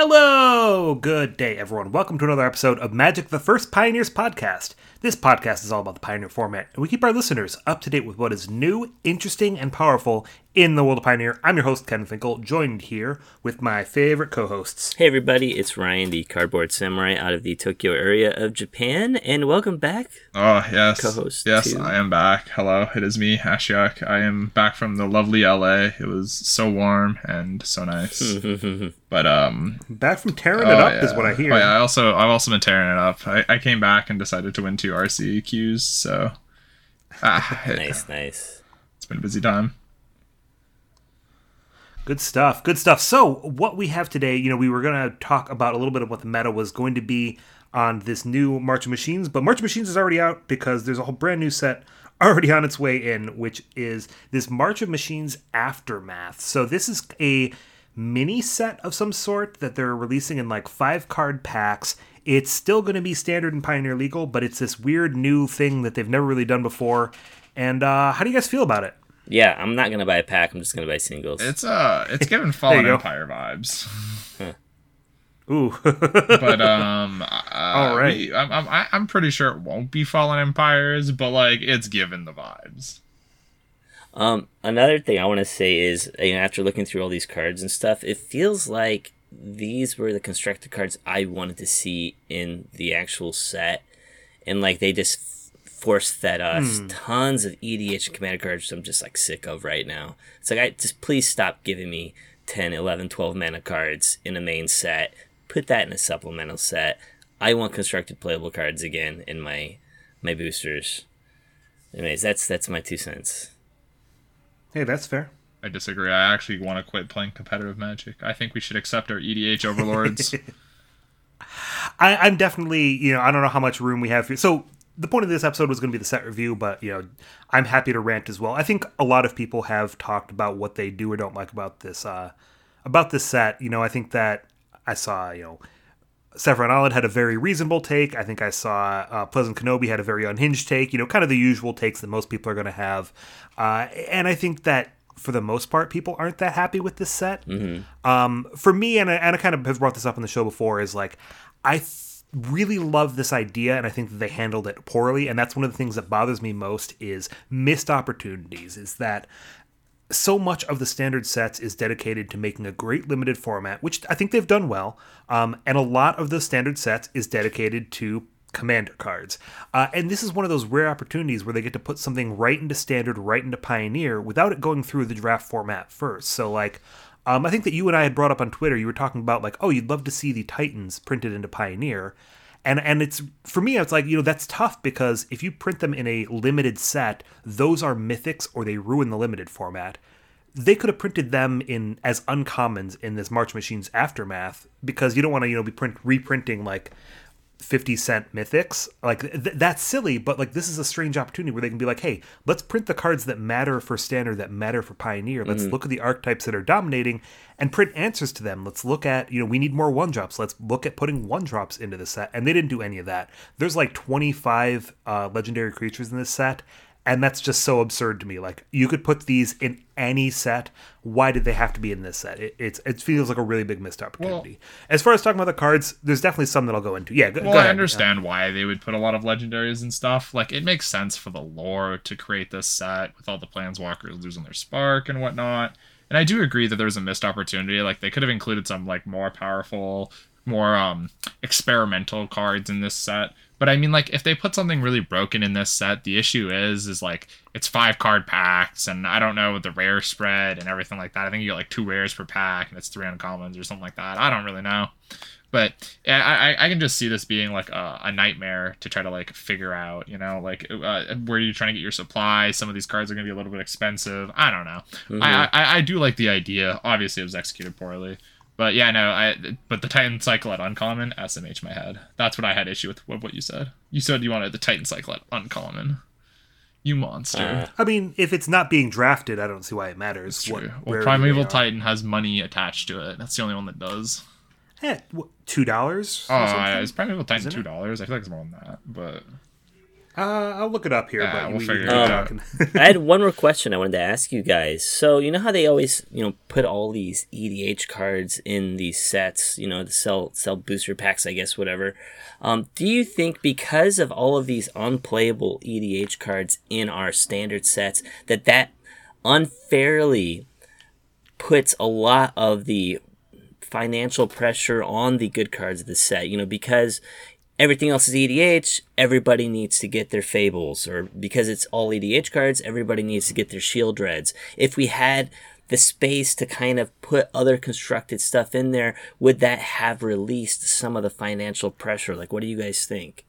Hello! Good day, everyone. Welcome to another episode of Magic the First Pioneers podcast. This podcast is all about the Pioneer format, and we keep our listeners up to date with what is new, interesting, and powerful in the world of Pioneer. I'm your host, Ken Finkel, joined here with my favorite co hosts. Hey, everybody, it's Ryan, the cardboard samurai out of the Tokyo area of Japan, and welcome back. Oh, yes. Co-host Yes, to- I am back. Hello, it is me, Ashiok. I am back from the lovely LA. It was so warm and so nice. but, um, Back from tearing oh, it up yeah. is what I hear. Oh, yeah, I also, I've also been tearing it up. I, I came back and decided to win two RC queues, so. Ah, it, Nice, nice. It's been a busy time. Good stuff. Good stuff. So, what we have today, you know, we were going to talk about a little bit of what the meta was going to be on this new March of Machines, but March of Machines is already out because there's a whole brand new set already on its way in, which is this March of Machines Aftermath. So, this is a mini set of some sort that they're releasing in like five card packs. It's still going to be standard and Pioneer legal, but it's this weird new thing that they've never really done before. And uh, how do you guys feel about it? Yeah, I'm not gonna buy a pack. I'm just gonna buy singles. It's, uh, it's giving Fallen go. Empire vibes. Ooh. but um uh, All right. we- I'm, I'm I- i'm pretty sure it won't be fallen empires but like it's given the vibes Um, another thing I want to say is, you know, after looking through all these cards and stuff, it feels like these were the constructed cards I wanted to see in the actual set, and like they just force fed us uh, hmm. tons of EDH and commander cards, which I'm just like sick of right now. It's like I just please stop giving me 10, 11, 12 mana cards in a main set. Put that in a supplemental set. I want constructed playable cards again in my my boosters. Anyways, that's that's my two cents. hey, that's fair. i disagree i actually want to quit playing competitive magic i think we should accept our edh overlords I, I'm definitely, you know, I don't know how much room we have here. So the point of this episode was going to be the set review, but you know, I'm happy to rant as well. I think a lot of people have talked about what they do or don't like about this, uh, about this set. You know, I think that I saw, you know, Saffron Island had a very reasonable take. I think I saw uh, Pleasant Kenobi had a very unhinged take. You know, kind of the usual takes that most people are going to have. Uh, and I think that for the most part, people aren't that happy with this set. Um, for me, and I, and I kind of have brought this up on the show before, is like I th- really love this idea, and I think that they handled it poorly. And that's one of the things that bothers me most is missed opportunities. Is that so much of the standard sets is dedicated to making a great limited format, which I think they've done well. Um, and a lot of the standard sets is dedicated to commander cards. Uh, and this is one of those rare opportunities where they get to put something right into standard, right into pioneer without it going through the draft format first. So, like, um, I think that you and I had brought up on Twitter, you were talking about, like, oh, you'd love to see the Titans printed into pioneer. And and it's for me it's like you know that's tough because if you print them in a limited set those are mythics or they ruin the limited format. They could have printed them in as uncommons in this march machines aftermath because you don't want to you know be print reprinting like 50 cent mythics. Like th- that's silly but like this is a strange opportunity where they can be like hey let's print the cards that matter for standard that matter for pioneer. Let's look at the archetypes that are dominating and print answers to them. Let's look at you know we need more one drops. Let's look at putting one drops into the set. And they didn't do any of that. There's like 25 uh, legendary creatures in this set and that's just so absurd to me. Like you could put these in any set. Why did they have to be in this set? It, it's it feels like a really big missed opportunity. as far as talking about the cards, there's definitely some that I'll go into. Yeah, go, well go i understand why they would put a lot of legendaries and stuff like it makes sense for the lore to create this set with all the planeswalkers losing their spark and whatnot and i do agree that there's a missed opportunity like they could have included some like more powerful more um experimental cards in this set but i mean like if they put something really broken in this set the issue is is like it's five card packs and i don't know the rare spread and everything like that i think you get like two rares per pack and it's three uncommons or something like that i don't really know but yeah, I, I- I can just see this being like a, a nightmare to try to like figure out, you know, like uh, where you're trying to get your supply. Some of these cards are going to be a little bit expensive. I don't know. I, I I do like the idea. Obviously, it was executed poorly, but yeah, no. I but the Titan cycle at uncommon SMH my head. That's what I had issue with. What what you said. You said you wanted the Titan cycle at uncommon. You monster. I mean, if it's not being drafted, I don't see why it matters. True. What, well, rarity Primeval. Titan has money attached to it. That's the only one that does. Eh, what, two dollars. Oh, yeah, is Primeval Titan two dollars? I feel like it's more than that, but Uh, I'll look it up here, Yeah, but we'll we, figure it keep out. I had one more question I wanted to ask you guys. So you know how they always, you know, put all these EDH cards in these sets, you know, to sell sell booster packs, I guess, whatever. Um, do you think because of all of these unplayable EDH cards in our standard sets that that unfairly puts a lot of the financial pressure on the good cards of the set, you know, because everything else is EDH, everybody needs to get their Fables, or because it's all EDH cards, everybody needs to get their Sheoldreds. If we had the space to kind of put other constructed stuff in there, would that have released some of the financial pressure? Like, what do you guys think?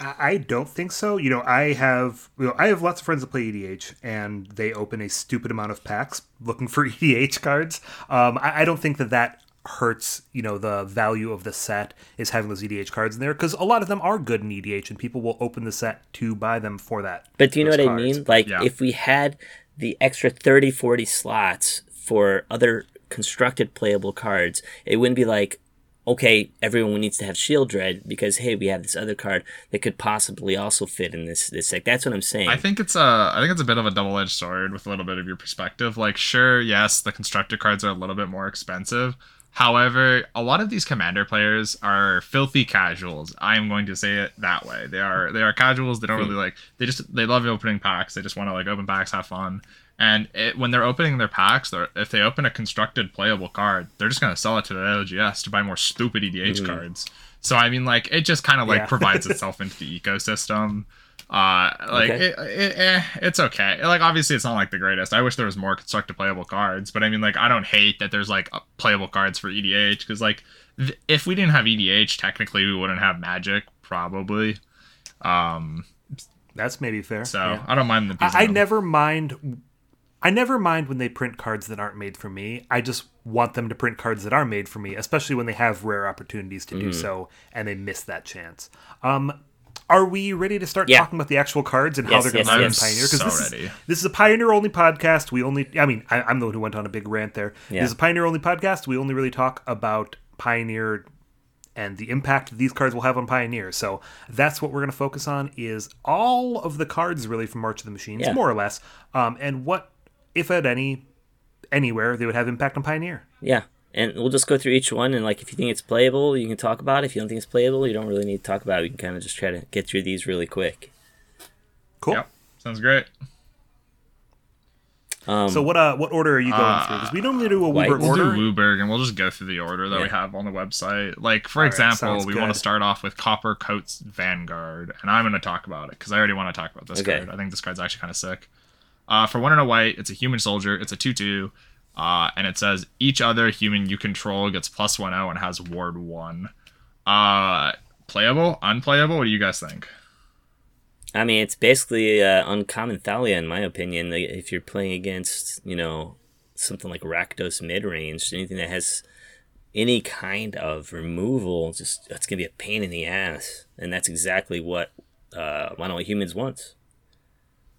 I I don't think so. You know, I have you know, I have lots of friends that play EDH, and they open a stupid amount of packs looking for EDH cards. Um, I, I don't think that that hurts. You know, the value of the set is having those EDH cards in there because a lot of them are good in EDH, and people will open the set to buy them for that. But do you know those what I mean? Like, Yeah. if we had the extra 30, 40 slots for other constructed playable cards, it wouldn't be like, okay, everyone needs to have Sheoldred because, hey, we have this other card that could possibly also fit in this, this deck. That's what I'm saying. I think it's a I think it's a bit of a double edged sword with a little bit of your perspective. Like, sure, yes, the constructed cards are a little bit more expensive. However, a lot of these commander players are filthy casuals. I am going to say it that way. They are they are casuals. They don't really like. They just they love opening packs. They just want to like open packs, have fun. And it, when they're opening their packs, if they open a constructed playable card, they're just gonna sell it to the LGS to buy more stupid EDH mm-hmm. cards. So I mean, like, it just kind of like Yeah. provides itself into the ecosystem. Uh, like Okay. it, it, eh, it's okay. Like obviously, it's not like the greatest. I wish there was more constructed playable cards, but I mean, like, I don't hate that there's like playable cards for EDH because like th- if we didn't have EDH, technically we wouldn't have Magic probably. Um, That's maybe fair. so yeah. I don't mind the. I, I never mind. I never mind when they print cards that aren't made for me. I just want them to print cards that are made for me, especially when they have rare opportunities to do Mm-hmm. so and they miss that chance. Um, are we ready to start Yeah. talking about the actual cards and how they're going yes, to yes. Pioneer? I'm this so is ready. this is a Pioneer only podcast. We only, I mean, I, I'm the one who went on a big rant there. Yeah. This is a Pioneer only podcast. We only really talk about Pioneer and the impact these cards will have on Pioneer. So that's what we're going to focus on is all of the cards really from March of the Machines, Yeah. more or less, um, and what, if at any, anywhere they would have impact on Pioneer. yeah. And we'll just go through each one, and like if you think it's playable, you can talk about it. If you don't think it's playable, you don't really need to talk about it. We can kind of just try to get through these really quick. Cool. Yep, sounds great. Um, So what uh what order are you going through? Because we normally do a White. WUBRG We'll order. do WUBRG and we'll just go through the order that we have on the website. Like, for All right, example, sounds we want to start off with Copper Coats Vanguard, and I'm going to talk about it because I already want to talk about this Okay. card. I think this card's actually kind of sick. Uh, for one and a white, it's a human soldier. It's a 2 2. Uh, and it says each other human you control gets plus 1 0 and has ward 1. Uh, playable? Unplayable? What do you guys think? I mean, it's basically uh, uncommon Thalia, in my opinion. If you're playing against, you know, something like Rakdos mid range, anything that has any kind of removal, just it's gonna be a pain in the ass, and that's exactly what uh, Mono Humans wants.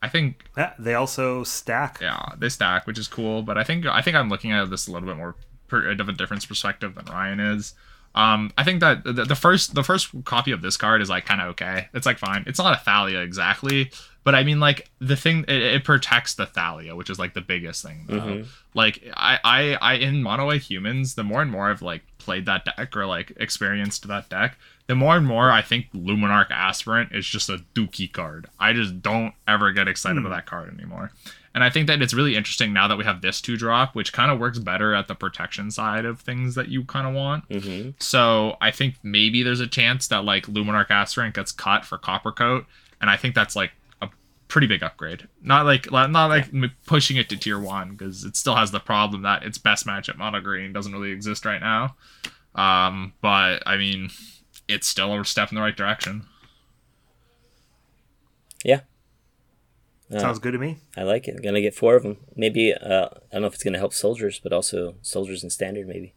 I think Yeah, they also stack. yeah, they stack, which is cool. But I think I think I'm looking at this a little bit more per, of a different perspective than Ryan is. Um, I think that the, the first the first copy of this card is like kind of okay. It's like fine. It's not a Thalia exactly, but I mean like the thing it, it protects the Thalia, which is like the biggest thing. Though. Like I, I I in mono white humans, the more and more I've like played that deck or like experienced that deck, the more and more I think Luminarch Aspirant is just a dookie card. I just don't ever get excited about that card anymore. And I think that it's really interesting now that we have this two drop, which kind of works better at the protection side of things that you kind of want. Mm-hmm. So I think maybe there's a chance that like Luminarch Aspirant gets cut for Copper Coat, and I think that's like a pretty big upgrade. Not like not like m pushing it to tier one because it still has the problem that its best match at mono green doesn't really exist right now. Um, but I mean, it's still a step in the right direction. Yeah, Uh, Sounds good to me. I like it. gonna get four of them. Maybe uh, I don't know if it's gonna help soldiers, but also soldiers in standard maybe.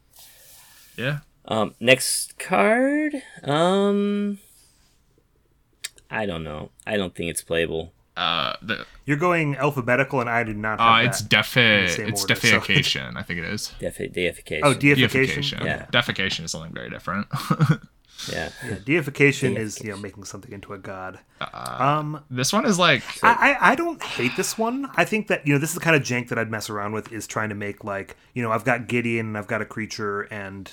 Yeah. Um, next card. Um, I don't know. I don't think it's playable. Uh, the You're going alphabetical, and I do not. Have uh, that. it's defi it's order, so- defecation. I think it is. Defi- deification. oh deification. Deification. Yeah. Defecation is something very different. Yeah. Yeah, deification is you know making something into a god. Uh, Um, This one is like I, I I don't hate this one. I think that you know this is the kind of jank that I'd mess around with is trying to make like you know I've got Gideon and I've got a creature and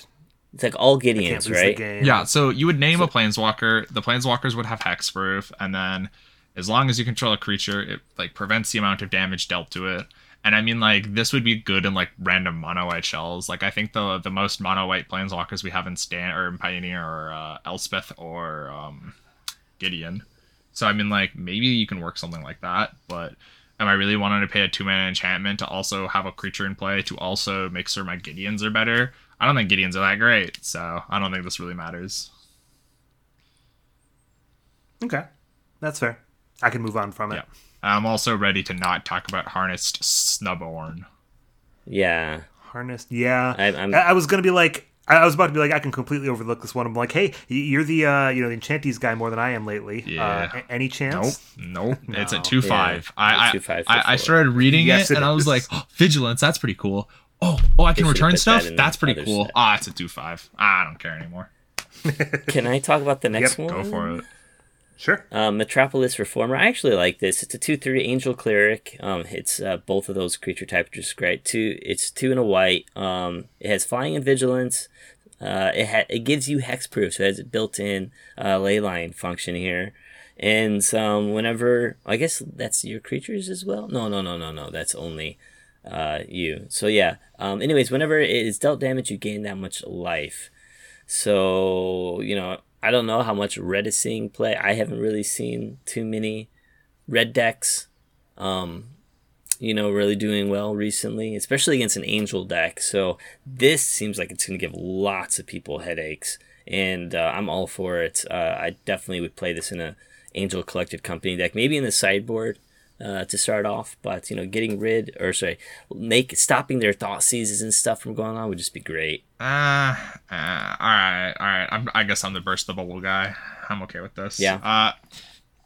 It's like all can't Gideons, right? game. Yeah, so you would name a planeswalker. The planeswalkers would have hexproof, and then as long as you control a creature, it like prevents the amount of damage dealt to it. And I mean, like this would be good in like random mono white shells. Like I think the the most mono white planeswalkers we have in Stan or in Pioneer or uh, Elspeth or um, Gideon. So I mean, like maybe you can work something like that. But am I really wanting to pay a two mana enchantment to also have a creature in play to also make sure my Gideons are better? I don't think Gideons are that great, so I don't think this really matters. Okay, that's fair. I can move on from it. Yeah. I'm also ready to not talk about harnessed Snubhorn. Yeah. Harnessed, yeah. I- I'm- I, I was gonna be like, I I was about to be like, I can completely overlook this one. I'm like, hey, you're the uh, you know the Enchanties guy more than I am lately. Yeah. Uh, any chance? nope. Nope. It's a two five. Yeah, I, I, two five, I, two I started reading Yes, it it and I was like, oh, vigilance. That's pretty cool. Oh, oh, I can should've return stuff. that That's pretty cool. set. Ah, it's a two five. I don't care anymore. Can I talk about the next Yep, one? Go for it. Sure. Um, Metropolis Reformer. I actually like this. It's a two three Angel Cleric. Um, it's uh, both of those creature types just great. Two. It's two and a white. Um, it has flying and vigilance. Uh, it ha- it gives you hexproof, so it has a built-in uh, leyline function here. And um, whenever I guess that's your creatures as well. No, no, no, no, no. That's only uh, you. So yeah. Um, anyways, whenever it is dealt damage, you gain that much life. So, you know, I don't know how much red is seeing play. I haven't really seen too many red decks, um, you know, really doing well recently, especially against an angel deck. So this seems like it's going to give lots of people headaches, and uh, I'm all for it. Uh, I definitely would play this in a angel collected company deck, maybe in the sideboard. Uh, to start off, but you know, getting rid or sorry, make stopping their thought seizes and stuff from going on would just be great. Uh, uh, all right, all right. I'm, I guess I'm the burst the bubble guy. I'm okay with this. Yeah. Uh,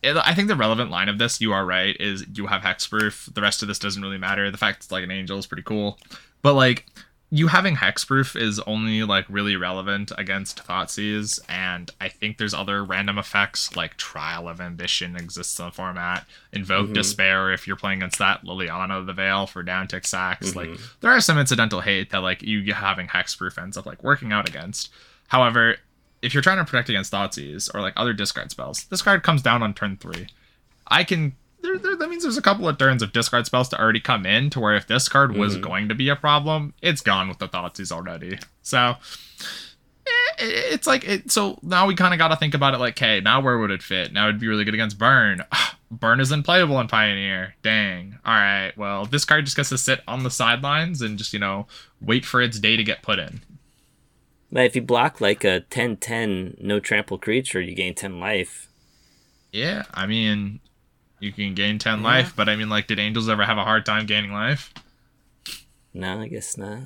it, I think the relevant line of this, you are right, is you have hexproof. The rest of this doesn't really matter. The fact it's like an angel is pretty cool, but like you having hexproof is only like really relevant against Thoughtseize, and I think there's other random effects like Trial of Ambition exists in the format, Invoke mm-hmm. Despair if you're playing against that, Liliana of the Veil for down tick sacks. Mm-hmm. Like there are some incidental hate that like you having hexproof ends up like working out against. However, if you're trying to protect against Thoughtseize or like other discard spells, this card comes down on turn three. I can. There, there, that means there's a couple of turns of discard spells to already come in to where if this card was going to be a problem, it's gone with the Thoughtseize already. So eh, it- it's like it. So now we kind of got to think about it like, okay, now where would it fit? Now it'd be really good against Burn. Burn is unplayable in Pioneer. Dang. All right. Well, this card just gets to sit on the sidelines and just you know wait for its day to get put in. But if you block like a 10-10 no trample creature, you gain 10 life. Yeah, I mean, you can gain 10 life, but I mean, like, did angels ever have a hard time gaining life? No, I guess not.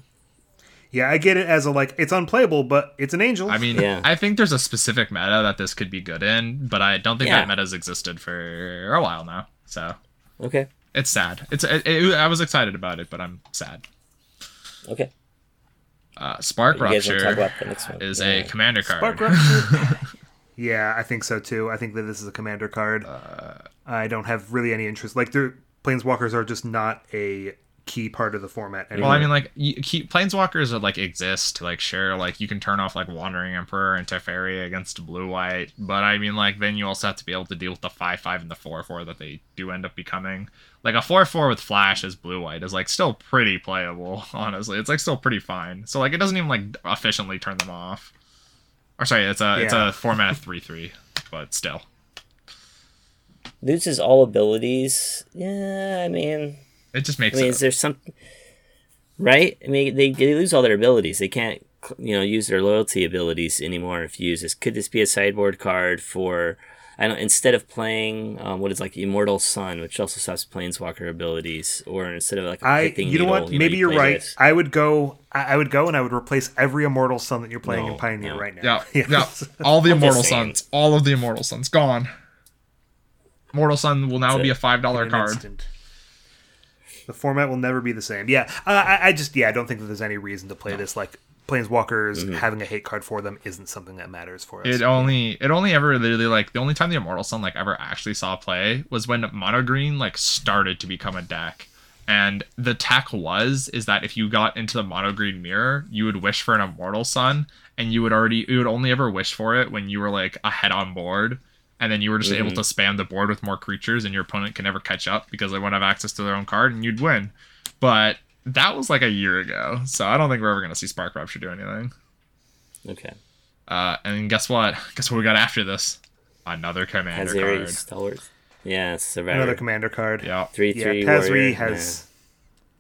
Yeah, I get it as a like it's unplayable, but it's an angel. I mean, Yeah. I think there's a specific meta that this could be good in, but I don't think Yeah. that meta's existed for a while now. So Okay. it's sad. It's it, it- I was excited about it, but I'm sad. Okay. Uh, Spark You guys want to talk Rupture about the next one? is Yeah. a commander card. Spark Rupture. yeah, I think so too. I think that this is a commander card. Uh, I don't have really any interest. Like, the planeswalkers are just not a key part of the format anymore. Well, I mean, like, you keep planeswalkers are like exist. To like, sure, like you can turn off like Wandering Emperor and Teferi against blue white, but I mean, like, then you also have to be able to deal with the five five and the four four that they do end up becoming. Like a four four with flash as blue white is like still pretty playable. Honestly, it's like still pretty fine. So like, it doesn't even like efficiently turn them off. Or sorry, it's a it's a format three three, but still. Loses all abilities. Yeah, I mean, It just makes I mean, it is there some right? I mean, they, they lose all their abilities. They can't, you know, use their loyalty abilities anymore if you use this. Could this be a sideboard card for? I don't. Instead of playing um, what is like Immortal Sun, which also stops Planeswalker abilities, or instead of like a I, Pithing you know Needle, what? Maybe you you are right. this. I would go. I I would go and I would replace every Immortal Sun that you're playing No, in Pioneer no. right now. Yeah, yeah. All the Immortal. Suns, all of the Immortal Suns, gone. Mortal Sun will now That's be it. a five dollar card. instant. The format will never be the same. Yeah, I, I- I just yeah, I don't think that there's any reason to play this like planeswalkers mm-hmm. having a hate card for them isn't something that matters for us. It only it only ever literally like the only time the Immortal Sun like ever actually saw play was when Mono Green like started to become a deck. And the tech was is that if you got into the mono green mirror, you would wish for an Immortal Sun, and you would already you would only ever wish for it when you were like ahead on board, and then you were just able mm-hmm. to spam the board with more creatures, and your opponent can never catch up because they won't have access to their own card, and you'd win. But that was like a year ago, so I don't think we're ever gonna see Spark Rupture do anything. Okay. Uh, and guess what? Guess what we got after this? Another commander Azeri card. Stalwart. Yeah, Survivor. Another commander card. Yeah. Three Yeah, three. Tazri warrior. has.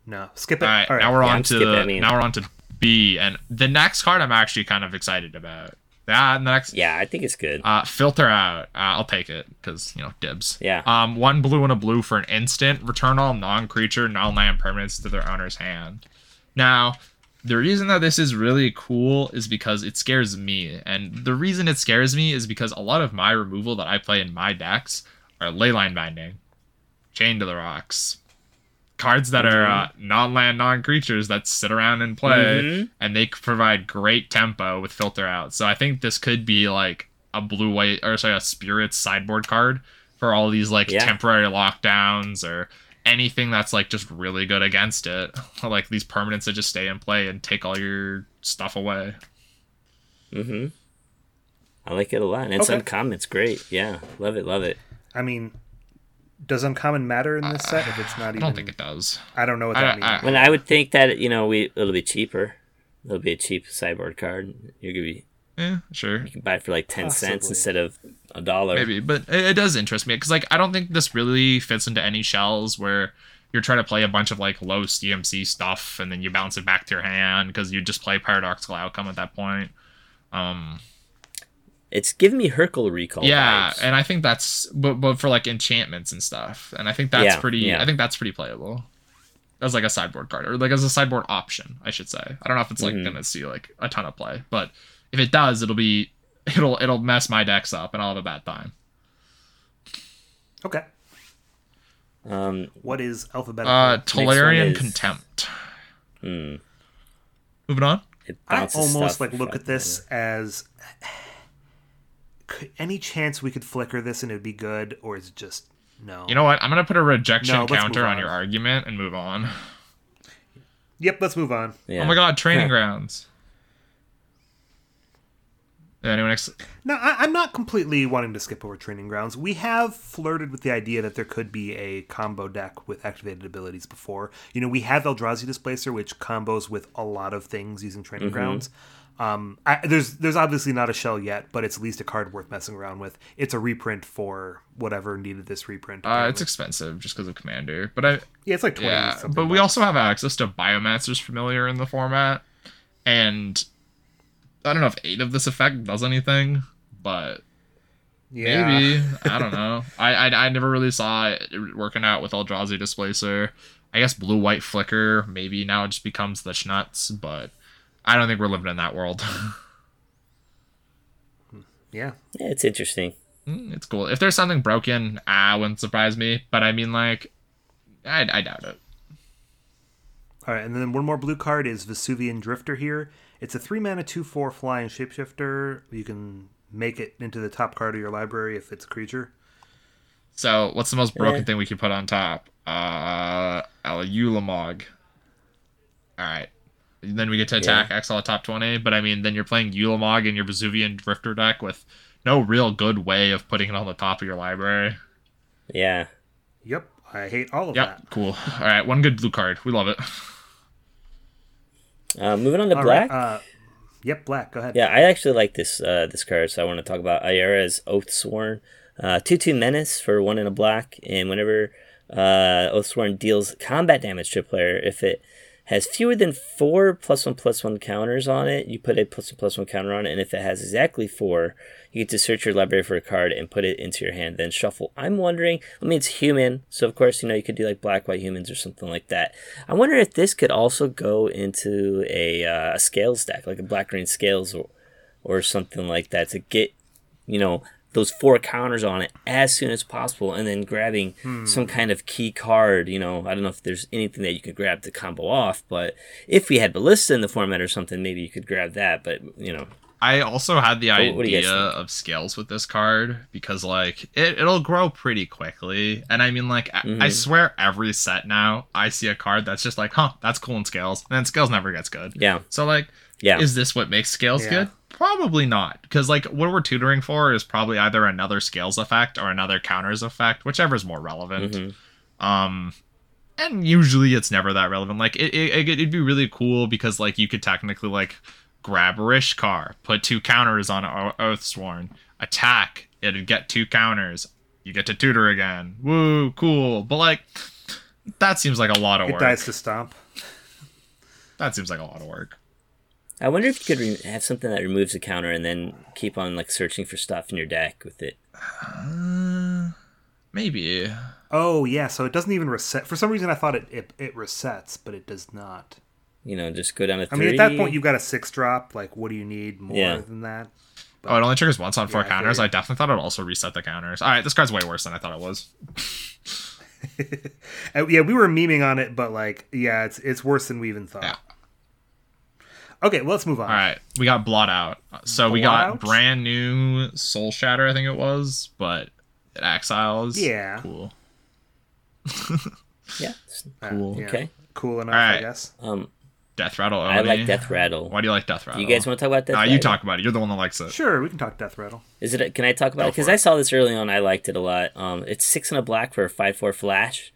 No, skip it. All right, All right. now we're Yeah, on to the, that, I mean. now we're on to B, and the next card I'm actually kind of excited about. That next, Yeah, I think it's good. uh, filter out. Uh, I'll take it because you know dibs. Yeah. Um, one blue and a blue for an instant. Return all non-creature, non-land permanents to their owner's hand. Now, the reason that this is really cool is because it scares me, and the reason it scares me is because a lot of my removal that I play in my decks are leyline binding, chain to the rocks, cards that are uh, non-land, non-creatures that sit around and play, Mhm. and they provide great tempo with filter out. So I think this could be like a blue white or sorry a spirits sideboard card for all these like Yeah. temporary lockdowns or anything that's like just really good against it. like these permanents that just stay in play and take all your stuff away. Mm-hmm. I like it a lot. And it's Okay. uncommon. It's great. Yeah. Love it. Love it. I mean, does uncommon matter in this set if it's not even? I even? don't think it does. I don't know what I- that means. I- When I would think that you know we it'll be cheaper. It'll be a cheap sideboard card. You're gonna be Yeah, sure. you can buy it for like ten cents instead of a dollar. Maybe, but it, it does interest me because like I don't think this really fits into any shells where you're trying to play a bunch of like low CMC stuff and then you bounce it back to your hand because you just play paradoxical outcome at that point. Um, It's giving me Hurkyl recall. yeah, vibes. and I think that's but but for like enchantments and stuff, and I think that's Yeah, pretty. yeah. I think that's pretty playable as like a sideboard card or like as a sideboard option, I should say. I don't know if it's like Mhm. gonna see like a ton of play, but if it does, it'll be it'll it'll mess my decks up and I'll have a bad time. Okay. um, What is alphabetical? Uh, one Tolarian is- Contempt. hmm, Moving on. it I almost like look at this as could, any chance we could flicker this and it'd be good, or is it just no? You know what? I'm gonna put a rejection No, counter on on. your argument and move on. Yep. Let's move on. Yeah. Oh my god, training grounds. Anyone ex- No, I, I'm not completely wanting to skip over training grounds. We have flirted with the idea that there could be a combo deck with activated abilities before. You know, we have Eldrazi Displacer, which combos with a lot of things using training mm-hmm. grounds. Um, I, there's there's obviously not a shell yet, but it's at least a card worth messing around with. It's a reprint for whatever needed this reprint. uh, it's expensive just because of commander, but I yeah, it's like twenty. yeah, but we bucks. also have access to Biomancer's Familiar in the format, and I don't know if eight of this effect does anything, but yeah. maybe I don't know. I, I I never really saw it working out with Eldrazi Displacer. I guess blue white flicker maybe now it just becomes the schnuts, but I don't think we're living in that world. Yeah. Yeah, it's interesting. Mm, it's cool. If there's something broken, ah, wouldn't surprise me. But I mean, like, I, I doubt it. All right, and then one more blue card is Vesuvian Drifter here. It's a three mana, two four flying shapeshifter. You can make it into the top card of your library if it's a creature. So, what's the most broken Yeah. thing we could put on top? Uh, Alulamog. All right. Then we get to attack exile top 20. But I mean, then you're playing Ulamog in your Vesuvian Drifter deck with no real good way of putting it on the top of your library. Yeah. Yep, I hate all of Yep, that. cool. All right, one good blue card. We love it. Uh, moving on to All black. right, uh, yep, black. Go ahead. Yeah, I actually like this uh, this card, so I want to talk about Ayara's Oathsworn. Uh, 2 2 menace for one in a black, and whenever uh, Oathsworn deals combat damage to a player, if it has fewer than four plus one plus one counters on it, you put a plus one plus one counter on it, and if it has exactly four, you get to search your library for a card and put it into your hand, then shuffle. I'm wondering, I mean, it's human, so of course, you know, you could do like black, white humans or something like that. I wonder if this could also go into a, uh, a scales deck, like a black green scales or, or something like that to get, you know, those four counters on it as soon as possible, and then grabbing some kind of key card. You know, I don't know if there's anything that you could grab to combo off, but if we had ballista in the format or something, maybe you could grab that. But you know, I also had the what do idea of scales with this card because like it, it'll grow pretty quickly. And I mean like I- Mm-hmm. I swear every set now I see a card that's just like, huh, that's cool in scales. And then scales never gets good. yeah, So like yeah, is this what makes scales Yeah. good? Probably not. Because like what we're tutoring for is probably either another scales effect or another counters effect, whichever's more relevant. Mhm. Um and usually it's never that relevant. Like it, it it'd be really cool because like you could technically like grab Rishkar, put two counters on O- Oathsworn, attack, it'd get two counters. You get to tutor again. Woo, cool. But like that seems like a lot of work. It dies to stomp. That seems like a lot of work. I wonder if you could re- have something that removes the counter and then keep on like searching for stuff in your deck with it. Uh, maybe. Oh yeah, so it doesn't even reset. For some reason, I thought it it, it resets, but it does not. You know, just go down to I mean, at that point, you've got a six drop. Like, what do you need more Yeah. than that? Oh, it only triggers once on four Yeah, counters. you. I definitely thought it also reset the counters. All right, this card's way worse than I thought it was. Uh, yeah, we were memeing on it, but like, yeah, it's it's worse than we even thought. Yeah. Okay, well, let's move on. All right, we got Blot Out. So we got Out? brand new Soul Shatter, I think it was, but it exiles. Yeah. Cool. yeah. Uh, Cool. yeah. Okay. Cool enough, All I guess. Um, Death Rattle. I like Death Rattle. Why do you like Death Rattle? You guys want to talk about Death Nah, Rattle? you talk about it. You're the one that likes it. Sure, we can talk Death Rattle. Is it? Can I talk about Go it? Because I saw this early on. I liked it a lot. Um, it's six and a black for a five four flash,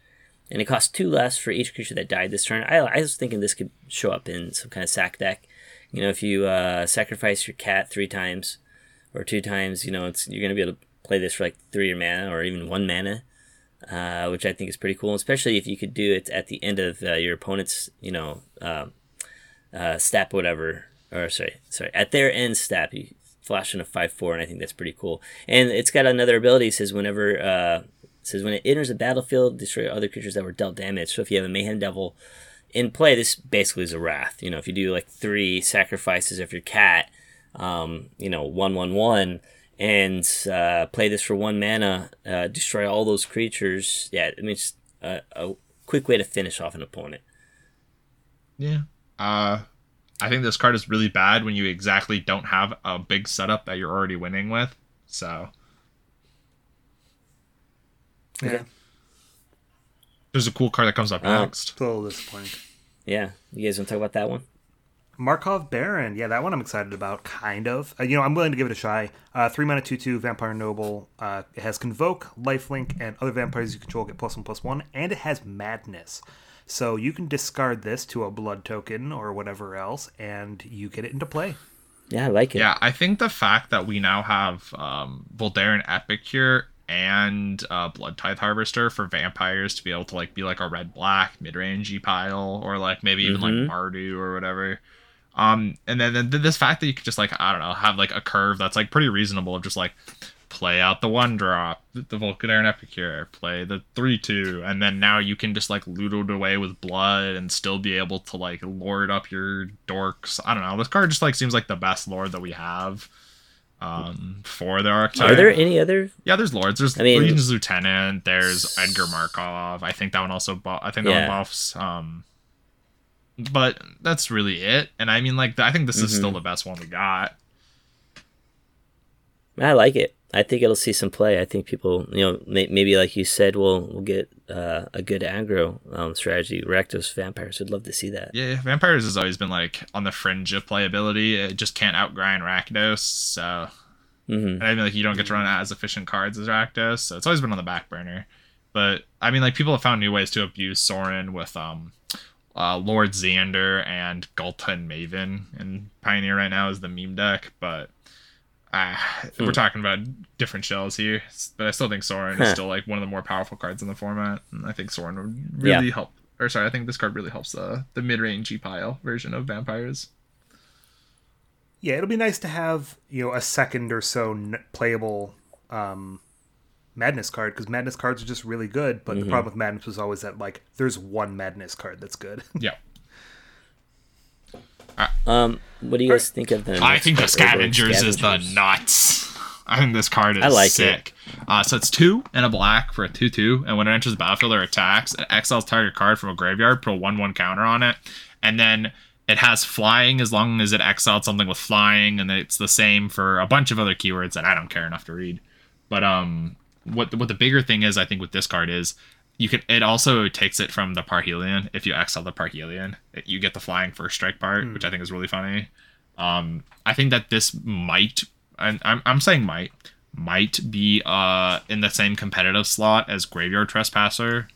and it costs two less for each creature that died this turn. I, I was thinking this could show up in some kind of sack deck. You know, if you uh, sacrifice your cat three times or two times, you know, it's you're gonna be able to play this for like three mana or even one mana, uh, which I think is pretty cool. Especially if you could do it at the end of uh, your opponent's, you know, um uh, step whatever, or sorry, sorry, at their end step, you flash in a five four, and I think that's pretty cool. And it's got another ability. It says whenever uh, it says when it enters the battlefield, destroy other creatures that were dealt damage. So if you have a Mayhem Devil in play, this basically is a wrath. You know, if you do like three sacrifices of your cat, um, you know, one one one. And uh, play this for one mana, uh, destroy all those creatures. Yeah, I mean, it's a, a quick way to finish off an opponent. Yeah. Uh, I think this card is really bad when you exactly don't have a big setup that you're already winning with. So Yeah, there's a cool card that comes up Oh. next. it's a little disappointing. Yeah, you guys want to talk about that one? Markov Baron. Yeah, that one I'm excited about, kind of. Uh, you know, I'm willing to give it a try. Uh, three mana, two, two, Vampire Noble. Uh, it has Convoke, Lifelink, and other vampires you control get plus one, plus one. And it has Madness. So you can discard this to a blood token or whatever else, and you get it into play. Yeah, I like it. Yeah, I think the fact that we now have um, Voldaren Epicure and uh, Blood Tithe Harvester for vampires to be able to like be like a red black mid range pile or like maybe even Mhm. like Mardu or whatever. Um, and then, then this fact that you could just like I don't know have like a curve that's like pretty reasonable of just like play out the one drop, the Voldaren Epicure, play the three two, and then now you can just like loot it away with blood and still be able to like lord up your dorks. I don't know. This card just like seems like the best lord that we have um for the archetype. Are there any other? yeah, there's lords. There's I mean- Legion's Lieutenant. There's Edgar Markov. I think that one also. Bu- I think that Yeah. one buffs. Um, but that's really it. And I mean, like, I think this is Mm-hmm. still the best one we got. I like it. I think it'll see some play. I think people, you know, may, maybe like you said, we'll we'll get uh, a good aggro um, strategy. Rakdos vampires would love to see that. Yeah, Vampires has always been like on the fringe of playability. It just can't outgrind Rakdos. So, hmm and I mean, like, you don't get to run as efficient cards as Rakdos. So it's always been on the back burner. But I mean, like, people have found new ways to abuse Sorin with um, uh, Lord Xander and Gulta and Maven. And Pioneer right now is the meme deck, but. Uh, we're talking about different shells here, but I still think Sorin is still like one of the more powerful cards in the format. And I think Sorin would really Yeah. help. Or sorry, I think this card really helps the the mid range G pile version of vampires. Yeah, it'll be nice to have you know a second or so n- playable um, madness card because madness cards are just really good. But the problem with madness was always that like there's one madness card that's good. Yeah. Um, what do you guys think of the? I think the part, Urborg Scavengers is the nuts. I think this card is I like it. sick. Uh, so it's two and a black for a two-two, and when it enters the battlefield or attacks, it exiles target card from a graveyard, put a one-one counter on it, and then it has flying as long as it exiled something with flying, and it's the same for a bunch of other keywords that I don't care enough to read. But um, what what the bigger thing is, I think, with this card is you can. It also takes it from the Parhelion. If you exile the Parhelion, it- you get the flying first strike part, which I think is really funny. Um, I think that this might, and I'm I'm saying might, might be uh in the same competitive slot as Graveyard Trespasser.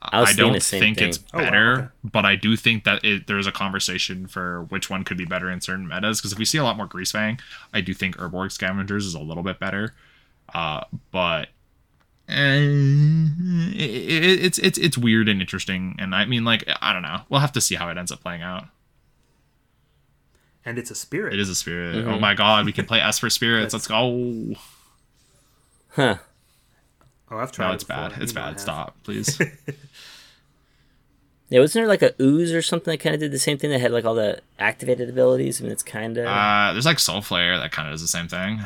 I I don't think thing. it's Oh, wow, better, okay. but I do think that it, there's a conversation for which one could be better in certain metas. Because if we see a lot more Greasefang, I do think Urborg Scavengers is a little bit better. Uh, but it, it, it's it's it's weird and interesting, and I mean, like I don't know. We'll have to see how it ends up playing out. And it's a spirit. It is a spirit. Mm-hmm. Oh my god, we can play Esper spirits. Let's go. Huh. Oh, I've tried. No, it's before. bad. It's You bad. Stop, please. Yeah, wasn't there like a ooze or something that kind of did the same thing that had like all the activated abilities? I mean, it's kind of. uh, there's like Soulflayer that kind of does the same thing,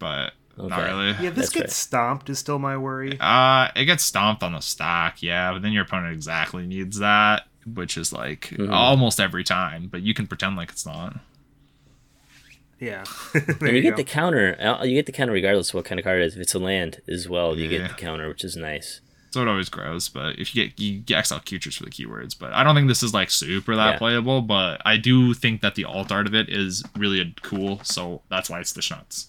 but not really. Yeah, this That's gets right. stomped is still my worry. Uh, it gets stomped on the stack, yeah, but then your opponent exactly needs that, which is like Mm-hmm. almost every time. But you can pretend like it's not. Yeah. and you, you get go. the counter. uh, You get the counter regardless of what kind of card it is. If it's a land as well, you Yeah. get the counter, which is nice. So it always grows. But if you get you get exile futures for the keywords, but I don't think this is like super that Yeah. playable. But I do think that the alt art of it is really cool. So that's why it's the schnuts.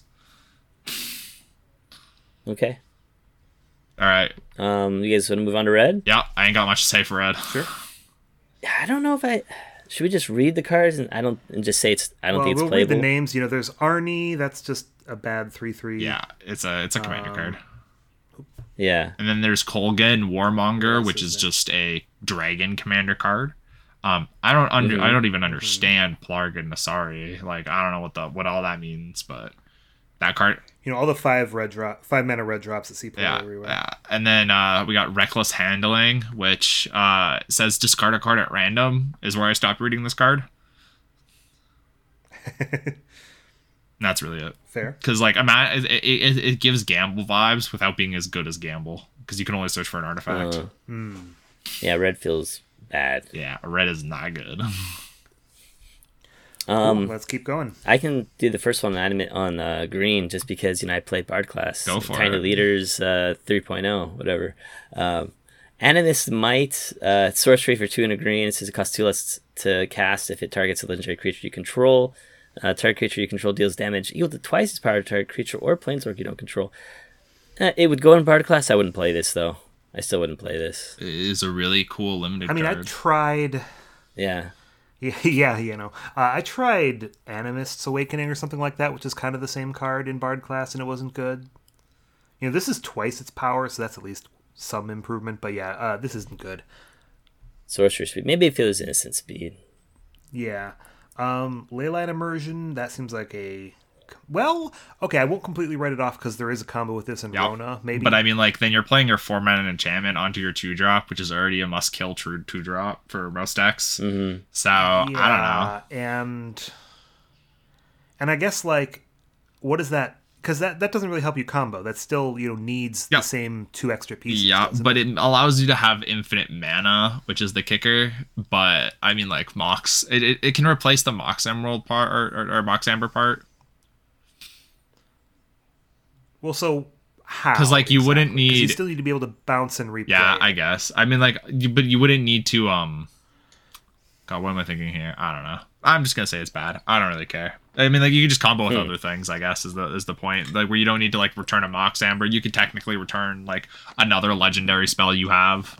Okay. All right, Um, you guys want to move on to red? yeah, I ain't got much to say for red. Sure. I don't know if I should we just read the cards and I don't and just say it's I don't Well, think it's we'll read the names. You know, there's Arni. That's just a bad three-three. Yeah, it's a it's a commander Um, card. Yeah. And then there's Kolaghan Warmonger, else which is is just a dragon commander card. Um, I don't under Mhm. I don't even understand Plargg and Nassari. Like I don't know what the what all that means, but that card, You know, all the five red drop, five mana red drops that see play yeah, everywhere. yeah. And then uh, we got Reckless Handling, which uh, says discard a card at random. Is where I stopped reading this card. That's really it. Fair. Because like I'm at, it, it, it gives gamble vibes without being as good as gamble. Because you can only search for an artifact. Uh, Hmm. yeah, red feels bad. Yeah, red is not good. Um, Let's keep going. I can do the first one on on uh, green just because you know I play Bard class. Go for Tiny it. Leaders uh, 3.0, whatever. Um, Animist Might, uh, sorcery for two and a green. It says it costs two less to cast if it targets a legendary creature you control. Uh, target creature you control deals damage equal to twice its power to target creature or planeswalker you don't control. Uh, it would go in Bard class. I wouldn't play this though. I still wouldn't play this. It is a really cool limited I mean, I tried. Yeah. Yeah, yeah, you know, uh, I tried Animist's Awakening or something like that, which is kind of the same card in Bard class, and it wasn't good. You know, this is twice its power, so that's at least some improvement. But yeah, uh, this isn't good. Sorcerer speed. Maybe if it was innocent speed. Yeah, um, Leyline Immersion. That seems like a well, okay. I won't completely write it off because there is a combo with this and Yep. Rona. Maybe, But I mean, like, then you're playing your four mana enchantment onto your two drop, which is already a must kill true two drop for most decks. Mm-hmm. So I don't know. And and I guess like, what is that? Because that that doesn't really help you combo. That still you know needs Yeah. the same two extra pieces. Yeah, but it? it allows you to have infinite mana, which is the kicker. But I mean, like Mox, it, it, it can replace the Mox Emerald part or, or, or Mox Amber part. Well, so how? 'Cause, like, you wouldn't need you still need to be able to bounce and replay. Yeah. I guess. I mean, like, you, but you wouldn't need to. Um, God, what am I thinking here? I don't know. I'm just gonna say it's bad. I don't really care. I mean, like, you can just combo with Hmm. other things. I guess is the is the point. Like, where you don't need to like return a Mox Amber. You could technically return like another legendary spell you have.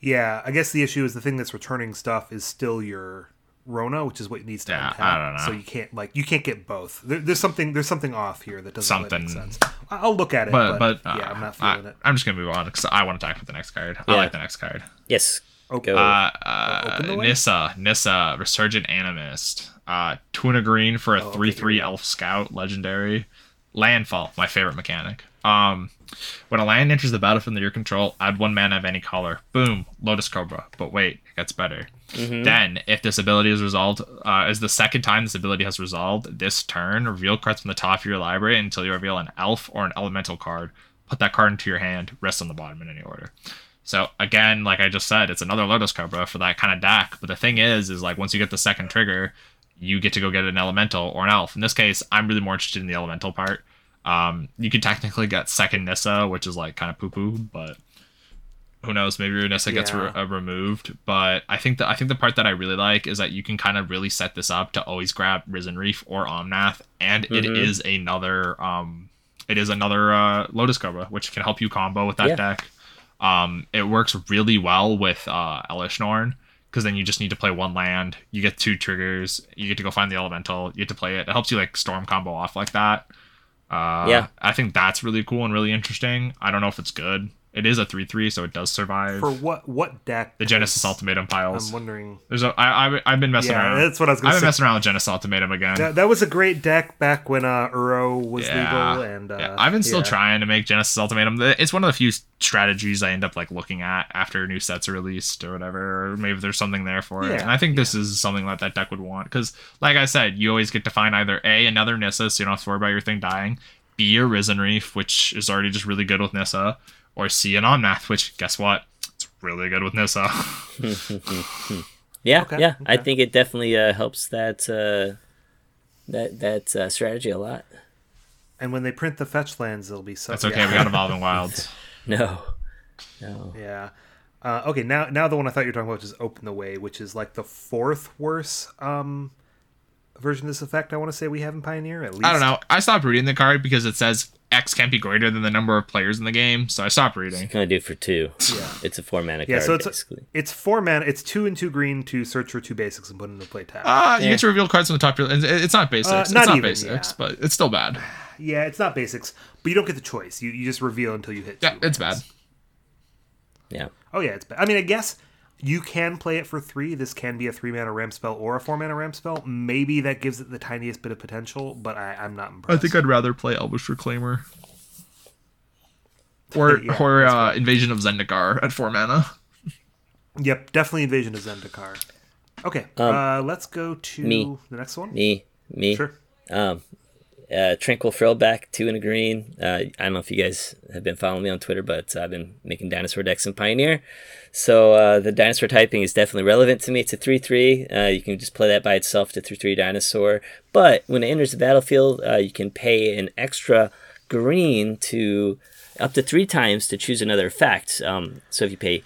Yeah, I guess the issue is the thing that's returning stuff is still your Rona, which is what needs to Yeah, untap. I don't know. So you can't like you can't get both. There, there's something there's something off here that doesn't really make sense. I- I'll look at it, But but, but, uh, yeah, I'm not I, feeling it. I'm just gonna move on because I want to talk about the next card. I like the next card. Yes. Okay. Uh, uh, open the? Nissa, Nissa, Resurgent Animist. Uh, two and a green for a okay, three-three. Elf Scout, legendary. Landfall, my favorite mechanic. Um, when a lion enters the battlefield under your control, add one mana of any color. Boom, Lotus Cobra. But wait, it gets better. Then, if this ability is resolved, uh, is the second time this ability has resolved this turn, reveal cards from the top of your library until you reveal an elf or an elemental card. Put that card into your hand. Rest on the bottom in any order. So again, like I just said, it's another Lotus Cobra for that kind of deck. But the thing is, is like once you get the second trigger, you get to go get an elemental or an elf. In this case, I'm really more interested in the elemental part. Um, you could technically get second Nissa, which is like kind of poo poo, but who knows? Maybe your Nissa gets re- uh, removed. But I think that I think the part that I really like is that you can kind of really set this up to always grab Risen Reef or Omnath, and it Mhm. is another um, it is another uh, Lotus Cobra, which can help you combo with that Yeah. deck. Um, it works really well with uh, Elesh Norn because then you just need to play one land. You get two triggers. You get to go find the elemental. You get to play it. It helps you like storm combo off like that. Uh, Yeah. I think that's really cool and really interesting. I don't know if it's good. It is a three three, so it does survive. For what what deck? the Genesis Ultimatum piles. I'm wondering. There's a I I I've been messing Yeah, around. that's what I was gonna I've been messing around with Genesis Ultimatum again. That, that was a great deck back when uh, Uro was yeah. legal, and uh, yeah. I've been still trying to make Genesis Ultimatum. It's one of the few strategies I end up like looking at after new sets are released or whatever. Or maybe there's something there for it. And I think this is something that that deck would want because, like I said, you always get to find either a another Nissa, so you don't have to worry about your thing dying. B a Risen Reef, which is already just really good with Nissa, or C an Omnath, which guess what? It's really good with Nissa. Yeah, Okay, yeah. I think it definitely uh, helps that uh, that that uh, strategy a lot. And when they print the fetch lands, it'll be so. That's okay. yeah. We got Evolving Wilds. No, no. Yeah. Uh, okay, now now the one I thought you were talking about is Open the Way, which is like the fourth worst um, version of this effect. I want to say we have in Pioneer at least. I don't know. I stopped reading the card because it says X can't be greater than the number of players in the game, so I stopped reading. Gonna do for two. Yeah. It's a four mana Yeah, card so it's basically. it's four mana. It's two and two green to search for two basics and put into play tab. Ah, you get to reveal cards from the top. of your- It's it's not basics. Uh, it's not not even, basics, yeah. but it's still bad. yeah, it's not basics, but you don't get the choice. You you just reveal until you hit. Yeah, two it's bad. Yeah. Oh yeah, it's bad. I mean, I guess you can play it for three. This can be a three mana ramp spell or a four mana ramp spell. Maybe that gives it the tiniest bit of potential, but I, I'm not impressed. I think I'd rather play Elvish Reclaimer. Or Yeah, or uh, Invasion of Zendikar at four mana. Yep, definitely Invasion of Zendikar. Okay, uh, let's go to Um, me. the next one. Me, me. Sure. Um, uh, Tranquil Frillback, two and a green. Uh, I don't know if you guys have been following me on Twitter, but I've been making dinosaur decks in Pioneer. So uh, the dinosaur typing is definitely relevant to me. It's a 3 3. Uh, you can just play that by itself to 3 3 dinosaur. But when it enters the battlefield, uh, you can pay an extra green to up to three times to choose another effect. Um, so if you pay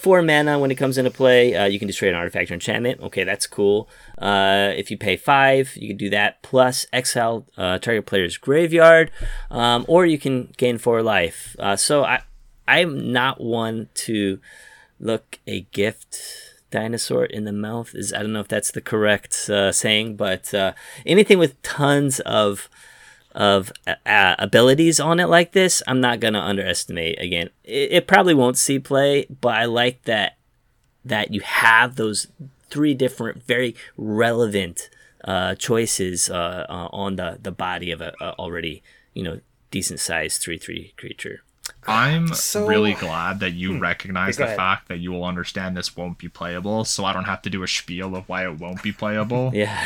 four mana when it comes into play. Uh, you can destroy an artifact or enchantment. Okay, that's cool. Uh, if you pay five, you can do that plus exile uh, target player's graveyard, um, or you can gain four life. Uh, so I, I'm not one to look a gift dinosaur in the mouth. Is I don't know if that's the correct uh, saying, but uh, anything with tons of of uh, uh, abilities on it like this, I'm not gonna underestimate. Again, it, it probably won't see play, but I like that that you have those three different, very relevant uh, choices uh, on the the body of a, a already you know decent sized three three creature. I'm So- really glad that you recognize the ahead. fact that you will understand this won't be playable, so I don't have to do a spiel of why it won't be playable. Yeah,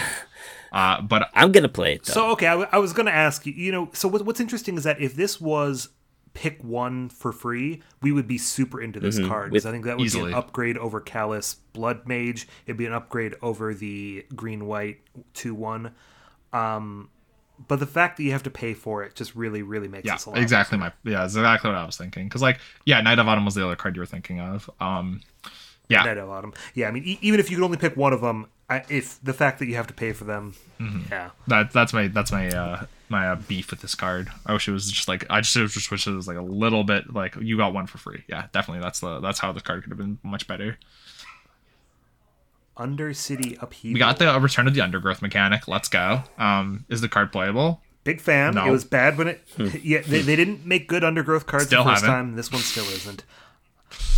Uh, but I'm gonna play it though. So okay, I, w- I was going to ask you. You know, so what, what's interesting is that if this was pick one for free, we would be super into this card because I think that would Easily. be an upgrade over Callus Blood Mage. It'd be an upgrade over the green white two one. Um, but the fact that you have to pay for it just really, really makes yeah, lot. exactly my yeah, exactly what I was thinking. Because like yeah, Knight of Autumn was the other card you were thinking of. Um, yeah, Knight of Autumn. Yeah, I mean, e- even if you could only pick one of them, I, if the fact that you have to pay for them, Mm-hmm. yeah, that that's my that's my uh my uh, beef with this card. I wish it was just like I just, just wish it was like a little bit like you got one for free. Yeah, definitely. That's the that's how the card could have been much better. Undercity Upheaval. We got the Return of the Undergrowth mechanic. Let's go. Um, is the card playable? Big fan. No. It was bad when it. yeah, they, they didn't make good undergrowth cards Still the first haven't. time. This one still isn't.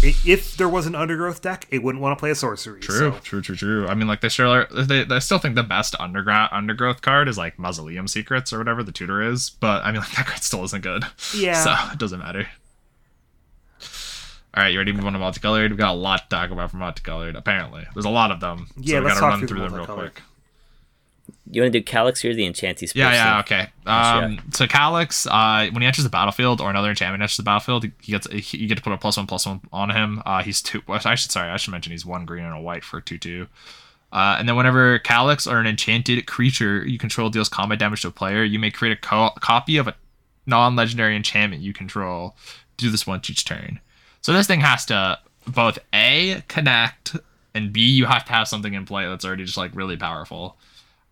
If there was an undergrowth deck, it wouldn't want to play a sorcery. True, so- true, true, true. I mean, like they still they, they still think the best underground undergrowth card is like Mausoleum Secrets or whatever the tutor is, but I mean, like that card still isn't good. Yeah. so it doesn't matter. All right, you ready to move on to multicolored? We've got a lot to talk about from multicolored. Apparently, there's a lot of them. Yeah, so we let's gotta talk run through through them real quick. You want to do Calix or the Enchanty Yeah, yeah, Person? okay. Um, so Calix, uh, when he enters the battlefield or another enchantment enters the battlefield, he gets he, you get to put a plus one plus one on him. Uh, he's two. I should sorry, I should mention he's one green and a white for two two. Uh, and then whenever Calix or an enchanted creature you control deals combat damage to a player, you may create a co- copy of a non-legendary enchantment you control. Do this once each turn. So this thing has to both a connect and b you have to have something in play that's already just like really powerful.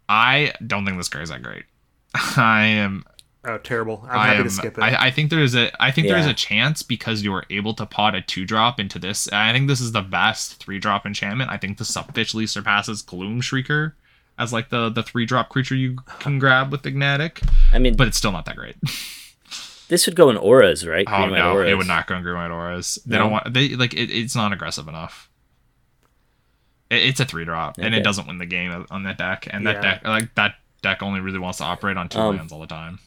I don't think this card is that great. I am. Oh, terrible! I'm I happy am. to skip it. I, I think there's a. I think there's a chance because you were able to pot a two drop into this. I think this is the best three drop enchantment. I think this officially surpasses Gloom Shrieker as like the the three drop creature you can grab with Ignatic, I mean, but it's still not that great. this would go in auras, right? Oh Green, white no, it would not go in green white auras. They No? don't want. They like it, it's not aggressive enough. It, it's a three drop, and it doesn't win the game on that deck. And that Yeah. deck, like that deck, only really wants to operate on two Um, lands all the time.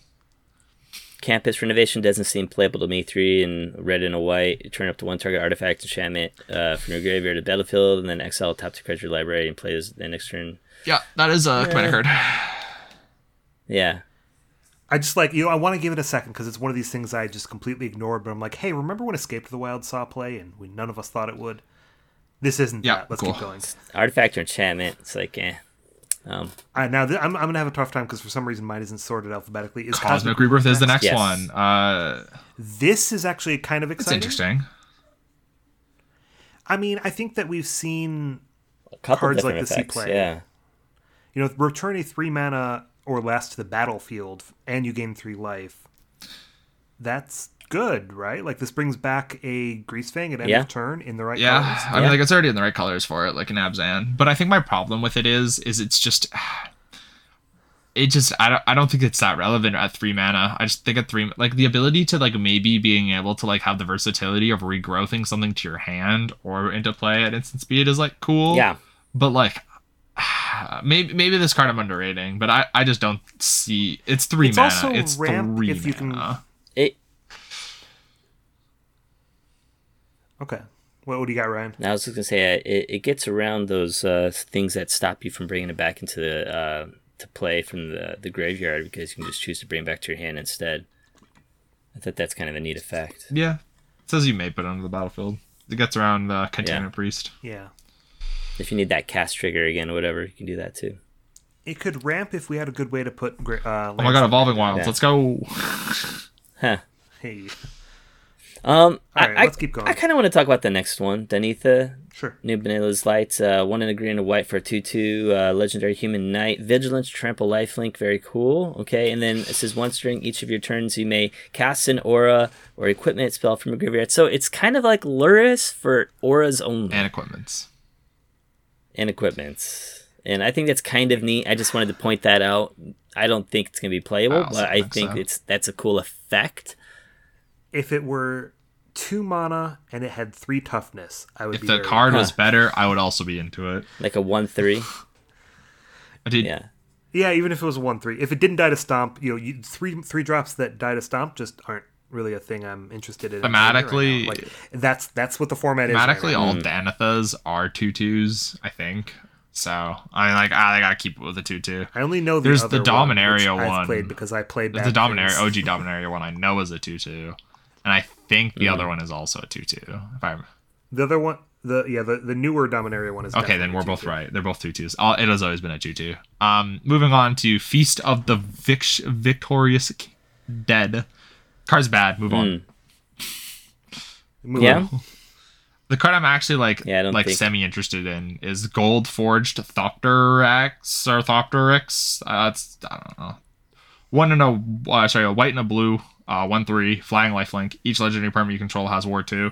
Campus renovation doesn't seem playable to me. Three and red and a white. Turn up to one target artifact enchantment uh, from your graveyard to battlefield, and then exile top to cards of your library and play as the next turn. Yeah, that is a commander card. Yeah, I just like you know I want to give it a second because it's one of these things I just completely ignored. But I'm like, hey, remember when Escape to the Wild saw play and we none of us thought it would? This isn't Yeah, that. Let's cool. keep going. artifact or enchantment. It's like, eh. Um, Uh, now th- I'm, I'm gonna have a tough time because for some reason mine isn't sorted alphabetically. Is Cosmic Rebirth is the next Yes. one. Uh, This is actually kind of it's exciting. interesting. I mean, I think that we've seen a couple Cards like different this you effects. play. Yeah, you know return a three mana or less to the battlefield and you gain three life. That's good, right? Like this brings back a Greasefang at end Yeah. of turn in the right Yeah, colors. I mean, Yeah. like it's already in the right colors for it, like an Abzan. But I think my problem with it is, is it's just, it just, I don't, I don't think it's that relevant at three mana. I just think at three, like the ability to like maybe being able to like have the versatility of regrowthing something to your hand or into play at instant speed is like cool. yeah. But like, maybe maybe this card I'm underrating, but I, I just don't see. It's three It's mana. also it's ramp three if you can- mana. It. Okay. What, what do you got, Ryan? I was just gonna say uh, it, it gets around those uh, things that stop you from bringing it back into the uh, to play from the the graveyard because you can just choose to bring it back to your hand instead. I thought that's kind of a neat effect. Yeah, it says you may put it onto the battlefield. It gets around the containment priest. Yeah. If you need that cast trigger again or whatever, you can do that too. It could ramp if we had a good way to put. gra- Uh, Oh my god, evolving wilds. Yeah. Let's go. Huh. Hey, Um, All right, I, let's keep going. I kind of want to talk about the next one, Danitha. sure. New Benalia's Lights, uh, one in a green and a white for a 2 2, uh, Legendary Human Knight, Vigilance, Trample Lifelink, very cool. Okay, and then it says once during each of your turns, you may cast an aura or equipment spell from a graveyard. So it's kind of like Lurrus for auras only And equipments. And equipment. And I think that's kind of neat. I just wanted to point that out. I don't think it's going to be playable, I but I think think so. it's that's a cool effect. If it were two mana and it had three toughness, I would If be the very- card was better, I would also be into it. Like a 1 3. Dude, Yeah. Yeah, even if it was a one three. If it didn't die to stomp, you know, you, three three drops that die to stomp just aren't really a thing I'm interested in. Thematically- right like, that's that's what the format is. right Thematically, now. all mm. Danithas are two twos, I think. So I mean, like I gotta keep it with the two two. I only know the There's other the one, Dominaria which I've one. played because I played The bad Dominaria things. OG Dominaria one I know is a two two, and I think the mm. other one is also a two two. If I The other one, the yeah, the, the newer Dominaria one is okay, then we're a both right. They're both two twos. All- uh, It has always been a two two. Um, moving on to Feast of the Vic- Victorious Dead. Car's bad. Move on. Move Yeah. on. The card I'm actually like Yeah, I don't like think- semi interested in is Goldforged Thopteryx or Thopteryx. Uh, it's I don't know. One and a uh, sorry, a white and a blue, uh, one three flying lifelink. Each legendary permanent you control has war two.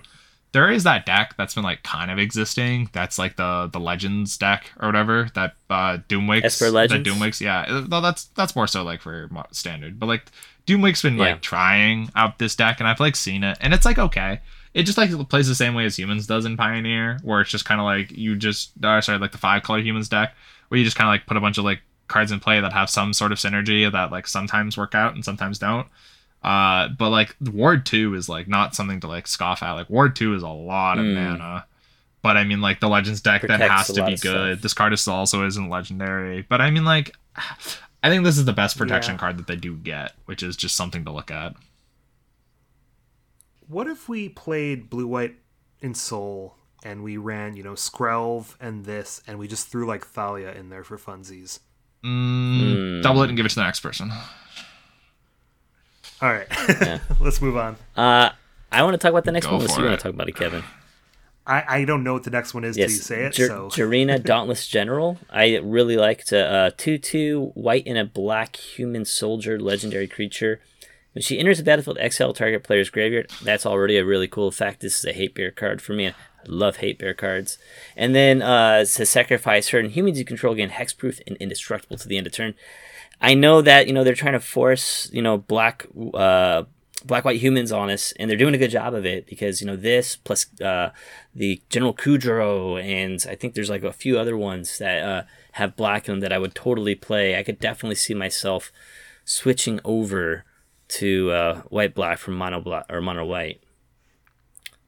There is that deck that's been like kind of existing. That's like the the Legends deck or whatever. That uh, Doomwakes. Legends? Doomwakes. Yeah, uh, no, that's that's more so like for standard. But like Doomwake's been Yeah. like trying out this deck, and I've like seen it, and it's like okay. it just like plays the same way as humans does in Pioneer, where it's just kind of like you just uh, sorry like the five color humans deck, where you just kind of like put a bunch of like cards in play that have some sort of synergy that like sometimes work out and sometimes don't. Uh, but like Ward two is like not something to like scoff at. Like Ward two is a lot of Mm. mana. But I mean, like the Legends deck then Protects has to be good. stuff. This card is also isn't legendary. But I mean, like, I think this is the best protection Yeah. card that they do get, which is just something to look at. What if we played blue white in Soul and we ran, you know, Skrelv and this, and we just threw like Thalia in there for funsies? Mm, Double it and give it to the next person. All right, let's move on. Uh, I want to talk about the next Go one. Unless for you it. want to talk about it, Kevin. I, I don't know what the next one is till you say it. Jar- so Jirina Dauntless General. I really liked a uh, two-two white and a black human soldier legendary creature. When she enters the battlefield, exile target player's graveyard. That's already a really cool effect. This is a hate bear card for me. I love hate bear cards. And then uh, to sacrifice her and humans you control gain hexproof and indestructible to the end of turn. I know that you know they're trying to force you know black uh, black white humans on us, and they're doing a good job of it because you know this plus uh, the General Kudro, and I think there's like a few other ones that uh, have black in them that I would totally play. I could definitely see myself switching over to uh, white black from mono black or mono white.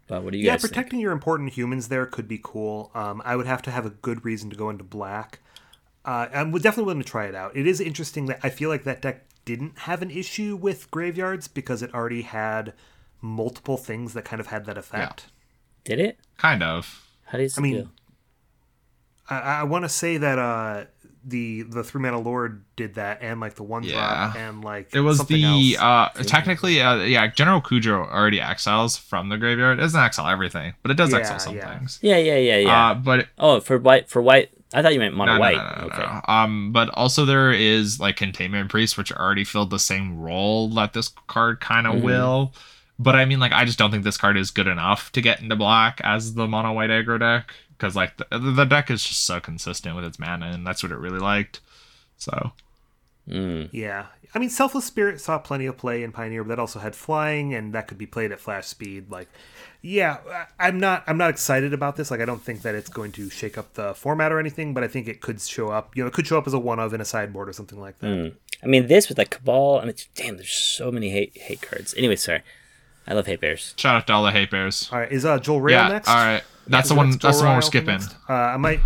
But what do you yeah, guys think? protecting your important humans there could be cool. Um, I would have to have a good reason to go into black. Uh, I'm definitely willing to try it out. It is interesting that I feel like that deck didn't have an issue with graveyards because it already had multiple things that kind of had that effect. Did it? Kind of. How does it I mean, feel? I, I want to say that uh, the the three mana lord did that, and like the one drop, Yeah. and like It was the else. uh technically uh yeah General Kudro already exiles from the graveyard. It doesn't exile everything, but it does Yeah, exile some yeah. things. Yeah, yeah, yeah, yeah. Uh, but oh, for white, for white. I thought you meant mono no, no, white. no, no, no, okay. no. Um, but also there is like containment priest, which already filled the same role that this card kind of Mhm. will. But I mean, like, I just don't think this card is good enough to get into black as the mono white aggro deck because like the, the deck is just so consistent with its mana, and that's what it really liked. So Mm. Yeah. I mean, Selfless Spirit saw plenty of play in Pioneer, but that also had flying, and that could be played at flash speed. Like, yeah, I- I'm not, I'm not excited about this. Like, I don't think that it's going to shake up the format or anything, but I think it could show up. You know, it could show up as a one of in a sideboard or something like that. Mm. I mean, this with like Cabal. I mean, damn, there's so many hate hate cards. Anyway, sorry. I love hate bears. shout out to all the hate bears. All right, is uh, Jolrael yeah, next? all right. That's Is the the one. next That's the one we're Rail skipping. Uh, I might,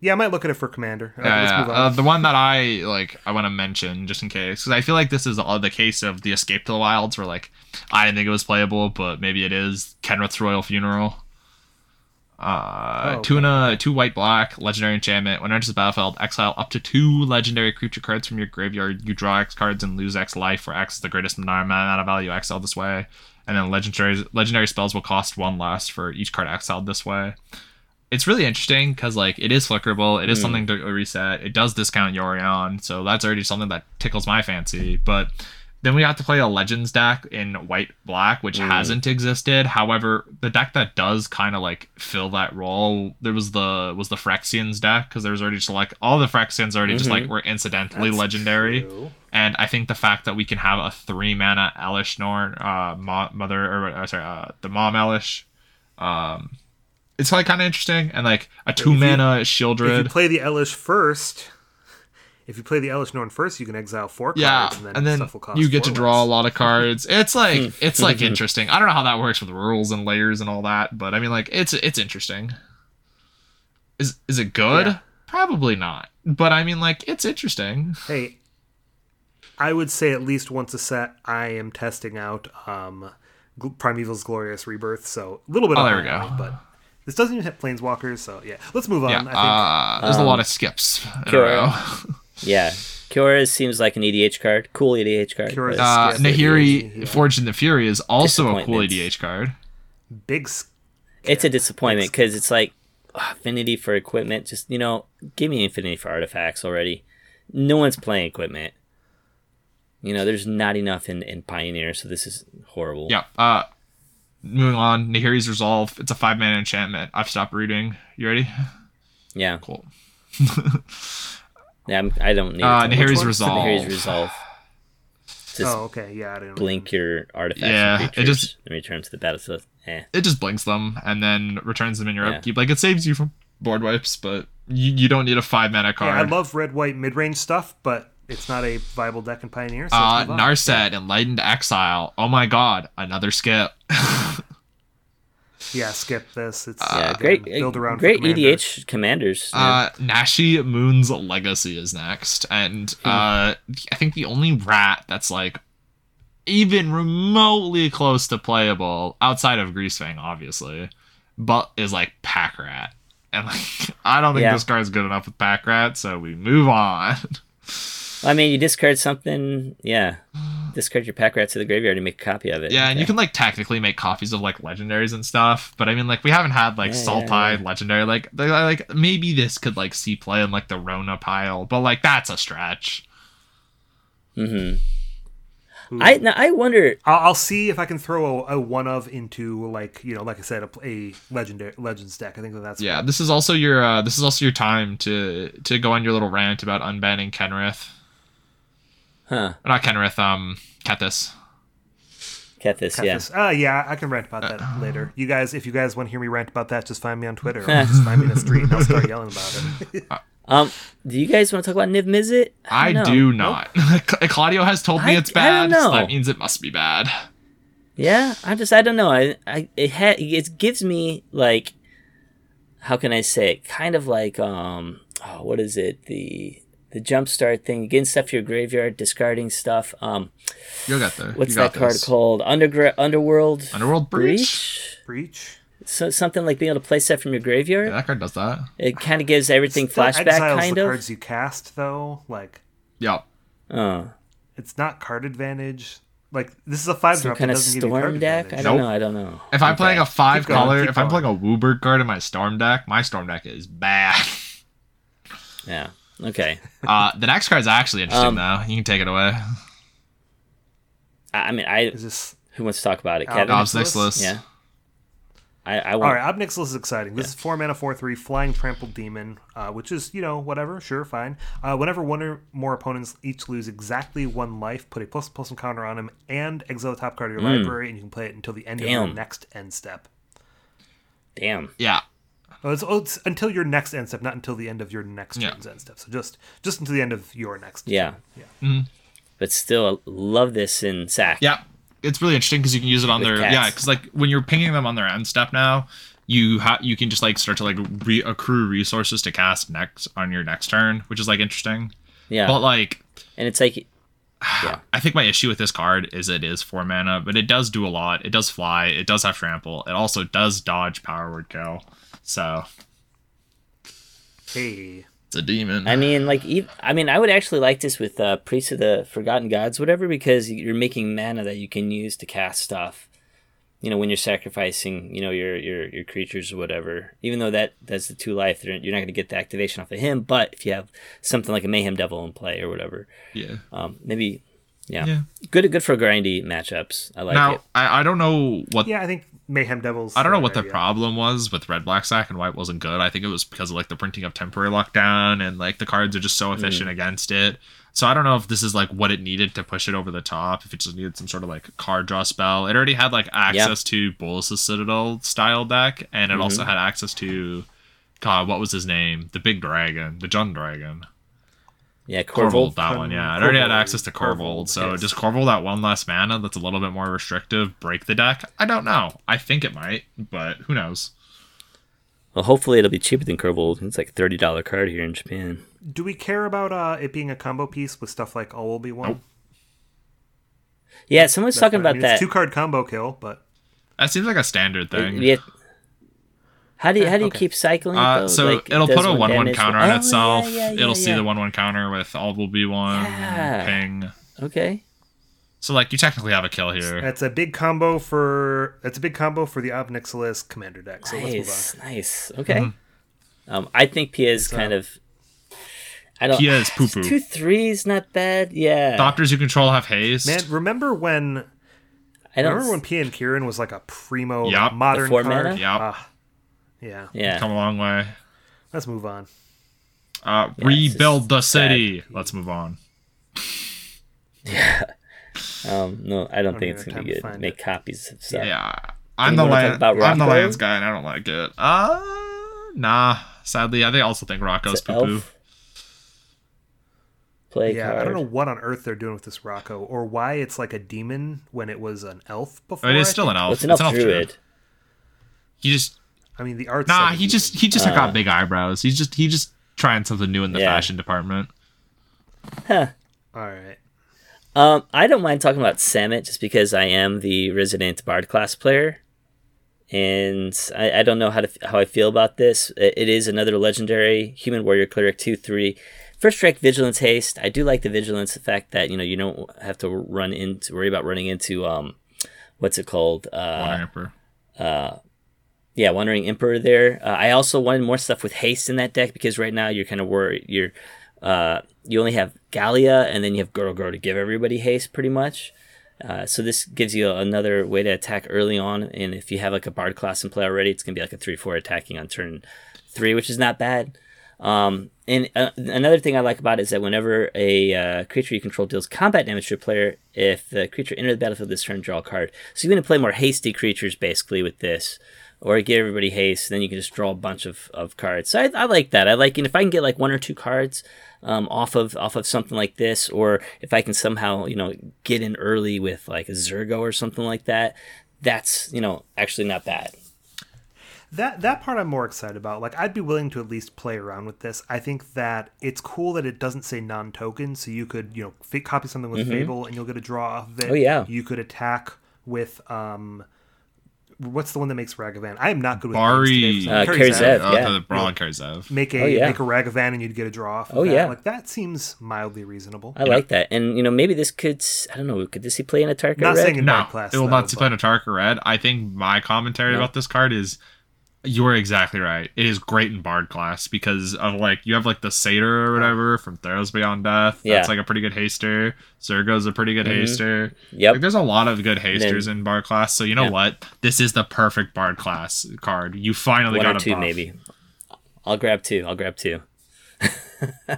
yeah, I might look at it for Commander. Uh, Yeah, yeah. move Uh, the one that I like, I want to mention just in case, because I feel like this is all the case of the Escape to the Wilds, where like I didn't think it was playable, but maybe it is. Kenrith's Royal Funeral. Uh, Oh, two and a two white black legendary enchantment. When enters the battlefield, exile up to two legendary creature cards from your graveyard. You draw X cards and lose X life, where X is the greatest mana amount of value exiled this way. And then legendary legendary spells will cost one less for each card exiled this way it's really interesting because like it is flickerable it is something to reset it does discount yorion so that's already something that tickles my fancy but then we have to play a legends deck in white black which hasn't existed however the deck that does kind of like fill that role there was the was the phyrexians deck because there was already just like all the phyrexians already just like were incidentally That's legendary true. and I think the fact that we can have a three mana Elesh Norn, uh, mo- mother, or uh, sorry, uh, the mom Elesh, um, it's like kind of interesting, and like a two mana Sheoldred. If you play the Elesh first, if you play the Elesh Norn first, you can exile four Yeah, cards, and then, and then stuff will cost you get to four draw a lot of cards. It's like it's like interesting. I don't know how that works with rules and layers and all that, but I mean, like it's it's interesting. Is is it good? Yeah. Probably not, but I mean, like it's interesting. Hey, I would say at least once a set, I am testing out um, Primeval's Glorious Rebirth. So a little bit. Oh, on there we go. eye, But this doesn't even hit Planeswalkers, so yeah. Let's move on. Yeah, I think uh, there's a lot of skips in a row. Yeah, Kiora seems like an EDH card. Cool EDH card. Kiora's- Uh, Yes, Nahiri yeah. Forged in the Fury is also a cool EDH card. big. s- it's a disappointment because it's like ugh, affinity for equipment. Just you know, give me infinity for artifacts already. No one's playing equipment. You know, there's not enough in, in Pioneer, so this is horrible. Yeah. Uh, moving on. Nahiri's Resolve. It's a five mana enchantment. I've stopped reading. You ready? Yeah, Cool. yeah I'm, I don't need Uh, to- Nahiri's? Resolve. Nahiri's Resolve. Just Oh, okay. Yeah, I didn't. blink your artifacts Yeah, and it creatures just- and return to the battlefield. eh. it just blinks them and then returns them in your Yeah. upkeep. Like it saves you from board wipes, but you, you don't need a five mana Yeah, I love red white mid range stuff, but it's not a viable deck in Pioneer. So uh, let's. Narset, Enlightened Exile. Oh my god, another skip. Yeah, skip this. It's Yeah, again, great, build around for great commander. EDH commanders. yeah. Uh, Nashi Moon's Legacy is next, and uh, I think the only rat that's like even remotely close to playable outside of Greasefang, obviously, but is like Pack Rat, and like I don't think Yeah. this card's good enough with Pack Rat, so we move on. I mean, you discard something, yeah. Discard your pack rat to the graveyard and make a copy of it. yeah, and you can like technically make copies of like legendaries and stuff, but I mean like we haven't had like Yeah, Sultai yeah, yeah. legendary like they- like maybe this could like see play in like the Rona pile, but like that's a stretch. Mhm. I now, I wonder. I'll, I'll see if I can throw a, a one of into like you know, like I said, a, a legendary legends deck. I think that that's Yeah, this is also your uh, this is also your time to to go on your little rant about unbanning Kenrith. Huh. Not Kenrith, um, Kethis. Kethis, yeah. Kethis. Uh, yeah, I can rant about that later. You guys, if you guys want to hear me rant about that, just find me on Twitter. Or just find me in the street and I'll start yelling about it. Um, do you guys want to talk about Niv Mizzet? I don't know. do not. Claudio has told me I- it's I don't bad. so know. that means it must be bad. Yeah, I just I don't know. I I it ha- it gives me like how can I say it? Kind of like um oh, what is it? The the jumpstart thing, getting stuff to your graveyard, discarding stuff. Um You'll get there. what's You got that card this. called? Undergra- Underworld Underworld Breach. Breach. So something like being able to play stuff from your graveyard. Yeah, that card does that. It kind of gives everything Still flashback exiles kind the of. cards you cast though. Like Yeah. Oh, it's not card advantage. Like this is a five some drop. kind that of doesn't give you storm card deck. I don't Nope. know. I don't know. If I'm Okay. playing a five going, color, keep if I'm playing a WUBRG card in my Storm deck, my Storm deck is bad. yeah. Okay. uh, the next card's actually interesting Um, though. You can take it away. I, I mean, I Is this who wants to talk about it? Al- Kevin. Al- Obnixilis. Yeah. I I All want. right, Obnixil is exciting. This is four mana, four three, flying trampled demon, uh, which is you know whatever, sure, fine. Uh, whenever one or more opponents each lose exactly one life, put a plus plus one counter on him and exile the top card of your library, and you can play it until the end of the next end step. Damn. Yeah. Oh, it's, oh, it's until your next end step, not until the end of your next Yeah. turn's end step. So just just until the end of your next. Yeah. Yeah. Mm-hmm. But still, love this in Sack. Yeah, it's really interesting because you can use it on With their cats. yeah. Because like when you're pinging them on their end step now, you ha- you can just like start to like re- accrue resources to cast next on your next turn, which is like interesting. Yeah. But like, and it's like, yeah. I think my issue with this card is it is four mana, but it does do a lot. It does fly. It does have trample. It also does dodge power word kill. So Hey, it's a demon. I mean, like, I mean, I would actually like this with uh, Priest of the Forgotten Gods, whatever, because you're making mana that you can use to cast stuff. You know, when you're sacrificing, you know, your your your creatures or whatever. Even though that that's the two life, you're not going to get the activation off of him. But if you have something like a Mayhem Devil in play or whatever, yeah. um, maybe, yeah, Yeah. good good for grindy matchups. I like now it. I, I don't know what yeah, I think Mayhem Devils. I don't know what the there, problem was with red black sack and white wasn't good. I think it was because of like the printing of temporary lockdown and like the cards are just so mm. efficient against it. So I don't know if this is like what it needed to push it over the top. If it just needed some sort of like card draw spell. It already had like access to Bolas's Citadel style deck, and it also mm-hmm. had access to God, what was his name? The big dragon, the Jund dragon. Yeah, Korvold, Korvold. that one, yeah. I already had access to Korvold, Korvold, so yes. does Korvold at one less mana that's a little bit more restrictive break the deck? I don't know. I think it might, but who knows? Well, hopefully it'll be cheaper than Korvold. It's like a thirty dollar card here in Japan. Do we care about uh, it being a combo piece with stuff like All Will Be One? Nope. Yeah, someone's talking I about mean, that. It's two card combo kill, but That seems like a standard thing. Yeah. How do you how do you okay. keep cycling? it, Uh, so Like, it it'll put a one one counter on Oh, itself. yeah, yeah, it'll see the one one counter with all will be one Yeah. ping. Okay. So like you technically have a kill here. that's a big combo for that's a big combo for the Obnixilis commander deck. So let's move Nice, nice. Okay. Um, I think Pia is kind of. I don't. Pia is poo-poo. Two threes, not bad. Yeah. Thopters you control have haste. Man, remember when I don't. remember when P and Kiran was like a primo Yup. modern The card? mana? Yup. Ah, yeah. yeah. Come a long way. Let's move on. Uh, it's rebuild the just city. Let's move on. Yeah. Um. No, I don't think it's gonna be good. find Make it. copies of stuff. Yeah. I'm the land, I'm the lands guy, and I don't like it. Uh, nah. Sadly, I think I also think Rocco's It's poo poo. Play Yeah, card. I don't know what on earth they're doing with this Rocco, or why it's like a demon when it was an elf before. It is I still think. an elf. Well, it's an elf druid. druid. He just I mean, the art's nah. like a He just he just Uh. got big eyebrows. He's just he just trying something new in the Yeah. fashion department. Huh. All right. Um, I don't mind talking about Samut just because I am the resident Bard class player, and I, I don't know how to how I feel about this. It, it is another legendary human warrior cleric two three. First strike vigilance haste. I do like the vigilance, the fact that you know you don't have to run into worry about running into um, what's it called? Uh, Wandering Emperor. Yeah, Wandering Emperor there. Uh, I also wanted more stuff with haste in that deck because right now you're kind of worried. You're uh, you only have Gallia and then you have Goro Goro to give everybody haste pretty much. Uh, so this gives you another way to attack early on, and if you have like a Bard class in play already, it's gonna be like a three four attacking on turn three, which is not bad. Um, and uh, another thing I like about it is that whenever a uh, creature you control deals combat damage to a player, if the creature enters the battlefield this turn, draw a card. So you're going to play more hasty creatures basically with this, or give everybody haste, then you can just draw a bunch of, of cards. So I, I like that. I like, and if I can get like one or two cards um, off of off of something like this, or if I can somehow you know get in early with like a Zurgo or something like that, that's you know actually not bad. That that part I'm more excited about. Like I'd be willing to at least play around with this. I think that it's cool that it doesn't say non-token, so you could you know f- copy something with Fable and you'll get a draw off of it. Mm-hmm. Oh, yeah. You could attack with um, what's the one that makes Ragavan? I am not good with Bari. names today. Uh, Kari Kari Zev. Zev. Oh, yeah. the Brawl Karzev. Make a Oh, yeah. make a Ragavan and you'd get a draw off. Of Oh, that. yeah. like that seems mildly reasonable. I like that, and you know maybe this could I don't know could this he play in a Tarka Not red? saying in No, class. it will though, not but- play a Tarka Red. I think my commentary No. about this card is you're exactly right. It is great in Bard class because of like you have like the Satyr or whatever from Theros Beyond Death. Yeah. That's like a pretty good haster. Zurgo's a pretty good mm-hmm. haster. Yep. Like, there's a lot of good hasters Then- in Bard class. So you know Yeah. what? This is the perfect Bard class card. You finally one got or a two buff. maybe. I'll grab two. I'll grab two.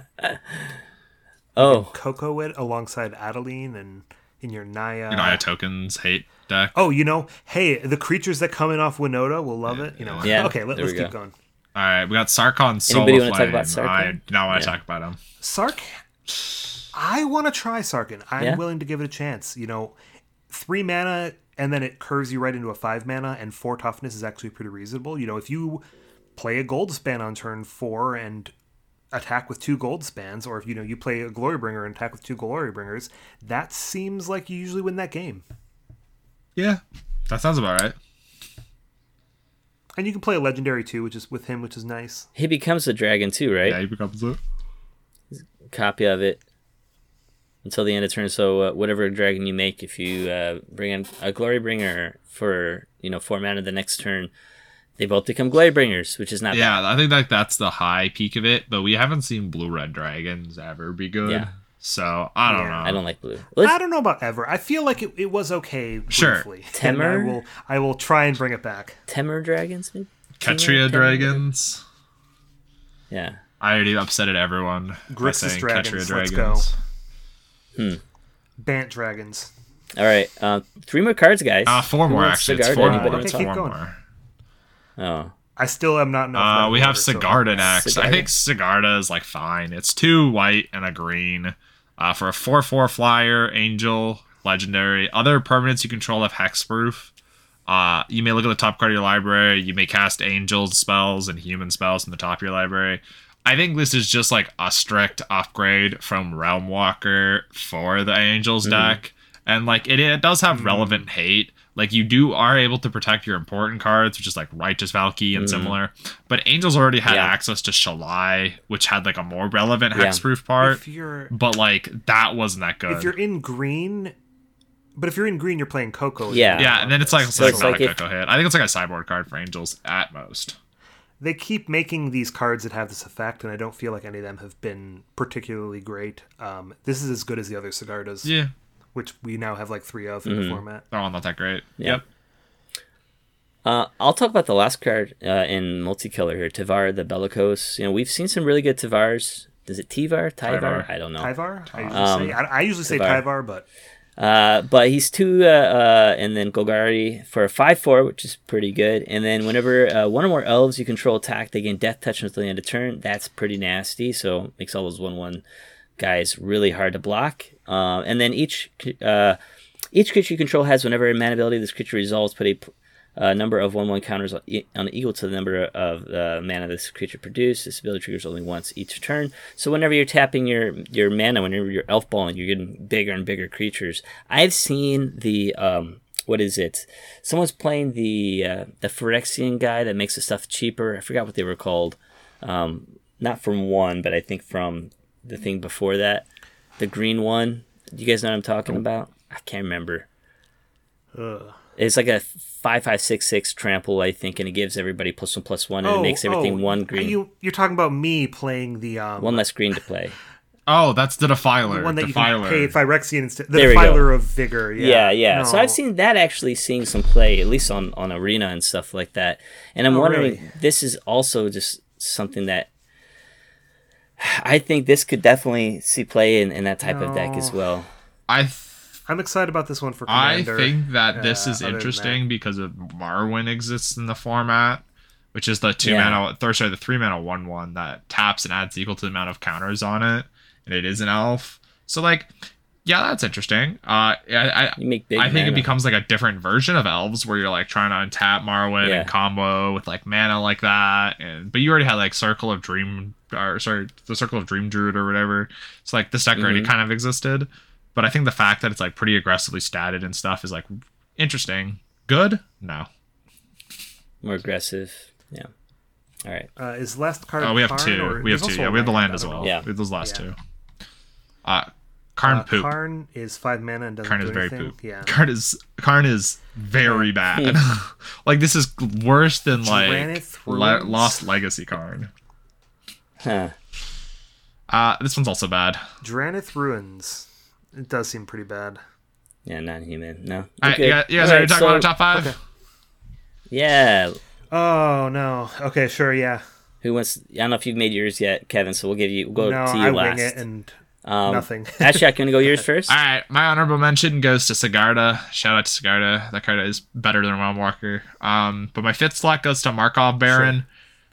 oh, Coco it alongside Adeline and in your Naya. You know, I have tokens hate deck. Oh, you know, hey, the creatures that come in off Winota will love it. You know, Yeah, okay, let, there us we keep going. All right, we got Sarkhan Solo Anybody wanna talk about Sarkhan? I do not want to Yeah. talk about him. Sark, I want to try Sarkhan. I'm Yeah? willing to give it a chance. You know, three mana and then it curves you right into a five mana, and four toughness is actually pretty reasonable. You know, if you play a Goldspan on turn four and attack with two Goldspans, or if you know you play a Glorybringer and attack with two Glorybringers, that seems like you usually win that game. Yeah, that sounds about right. And you can play a legendary too, which is with him, which is nice. he becomes a dragon too, right? Yeah, he becomes it. Copy of it until the end of turn. So uh, whatever dragon you make, if you uh, bring in a Glorybringer for you know four mana the next turn, they both become Glorybringers, which is not bad. Yeah, I think like that's the high peak of it, but we haven't seen blue red dragons ever be good. Yeah. So I don't Yeah. know. I don't like blue. Let's- I don't know about ever. I feel like it, it was okay Sure. briefly. I will I will try and bring it back. Temur dragons, maybe. Ketria Temur- dragons. Yeah. I already upsetted everyone by Grixis saying dragons, Ketria let's dragons. Bant dragons. All right. Uh, three more cards, guys. Uh, four Who more wants actually. It's four Anybody more. Okay, It's keep four going. more. Oh. I still am not enough. Uh, we have over, so- Sigarda next. I think Sigarda is like fine. It's two white and a green. Uh, for a 4 4 flyer, angel, legendary. Other permanents you control have hexproof. Uh, you may look at the top card of your library. You may cast angels spells and human spells in the top of your library. I think this is just like a strict upgrade from Realmwalker for the Angels deck. And like it, it does have relevant hate. Like you do are able to protect your important cards, which is like Righteous Valky and similar. But Angels already had Yeah. access to Shalai, which had like a more relevant Yeah. hexproof part. If you're But like that wasn't that good. if you're in green, but if you're in green, you're playing Coco. Yeah. yeah, and then it's like, it's So like it's not like a if- Coco hit. I think it's like a sideboard card for Angels at most. They keep making these cards that have this effect, and I don't feel like any of them have been particularly great. Um, this is as good as the other Sigardas, Yeah. Which we now have like three of in Mm-hmm. the format. Oh, not that great. Yeah. Yep. Uh, I'll talk about the last card uh, in multicolor here, Tavar the Bellicose. You know, we've seen some really good Tavars. Is it Tivar? Tyvar? Tyvar. I don't know. Tyvar? I usually Um, say I, I usually say Tyvar. Tyvar, but Uh, but he's two, uh, uh, and then Golgari for a 5 4, which is pretty good. And then whenever uh, one or more elves you control attack, they gain death touch until the end of turn. That's pretty nasty, so makes all those 1 1 guys really hard to block. Uh, and then each uh, each creature you control has whenever a mana ability this creature resolves, put a uh, number of 1 1 counters on, on equal to the number of uh, mana this creature produced. This ability triggers only once each turn. So whenever you're tapping your, your mana, whenever you're elf balling, you're getting bigger and bigger creatures. I've seen the. Um, what is it? Someone's playing the uh, the Phyrexian guy that makes the stuff cheaper. I forgot what they were called. Um, not from one, but I think from the thing before that, the green one. You guys know what I'm talking about? I can't remember. Ugh. It's like a five five six six trample, I think, and it gives everybody plus one plus one, and it makes everything oh, one green, You, you're talking about me playing the um, one less green to play. Oh, that's the Defiler. one that Defiler. you can pay Phyrexian instead. The There. Defiler of Vigor. Yeah, Yeah, yeah. So I've seen that actually seeing some play, at least on on arena and stuff like that. And I'm Oh, wondering, really? this is also just something that I think this could definitely see play in, in that type of deck as well. I th- I'm excited about this one for I think that this uh, is interesting because of Marwyn exists in the format, which is the two Yeah. mana, th- sorry, the three mana one one that taps and adds equal to the amount of counters on it, and it is an elf. So like, yeah, that's interesting. Uh, I, I, You make big. I think it becomes like a different version of elves where you're like trying to untap Marwyn Yeah. and combo with like mana like that, and but you already had like Circle of Dream or sorry, the Circle of Dream Druid or whatever. So like this deck already Mhm. kind of existed, but I think the fact that it's like pretty aggressively statted and stuff is like interesting. Good? No. more aggressive. Yeah. All right. uh, is last card. Oh, we have two. We have two. Yeah, we have the land as well. Yeah. We have those last Yeah. two. Uh, Karn Uh, poop. Karn is five mana and doesn't Karn do is very anything. poop. Yeah. Karn is Karn is very bad. like this is worse than like Le- Lost Legacy Karn. Huh. Uh, this one's also bad. Drannith Ruins. It does seem pretty bad. Yeah, non-human. No. All right, Okay. you guys, you guys ready to talk so- about our top five? okay. Yeah. Oh no. Okay, sure. Yeah. Who wants? I don't know if you've made yours yet, Kevin. So we'll give you. We'll go no, to you I last. wing it and um, nothing. Actually, I can go yours first. All right, my honorable mention goes to Sigarda. Shout out to Sigarda. That card is better than Realmwalker. Um, but my fifth slot goes to Markov Baron.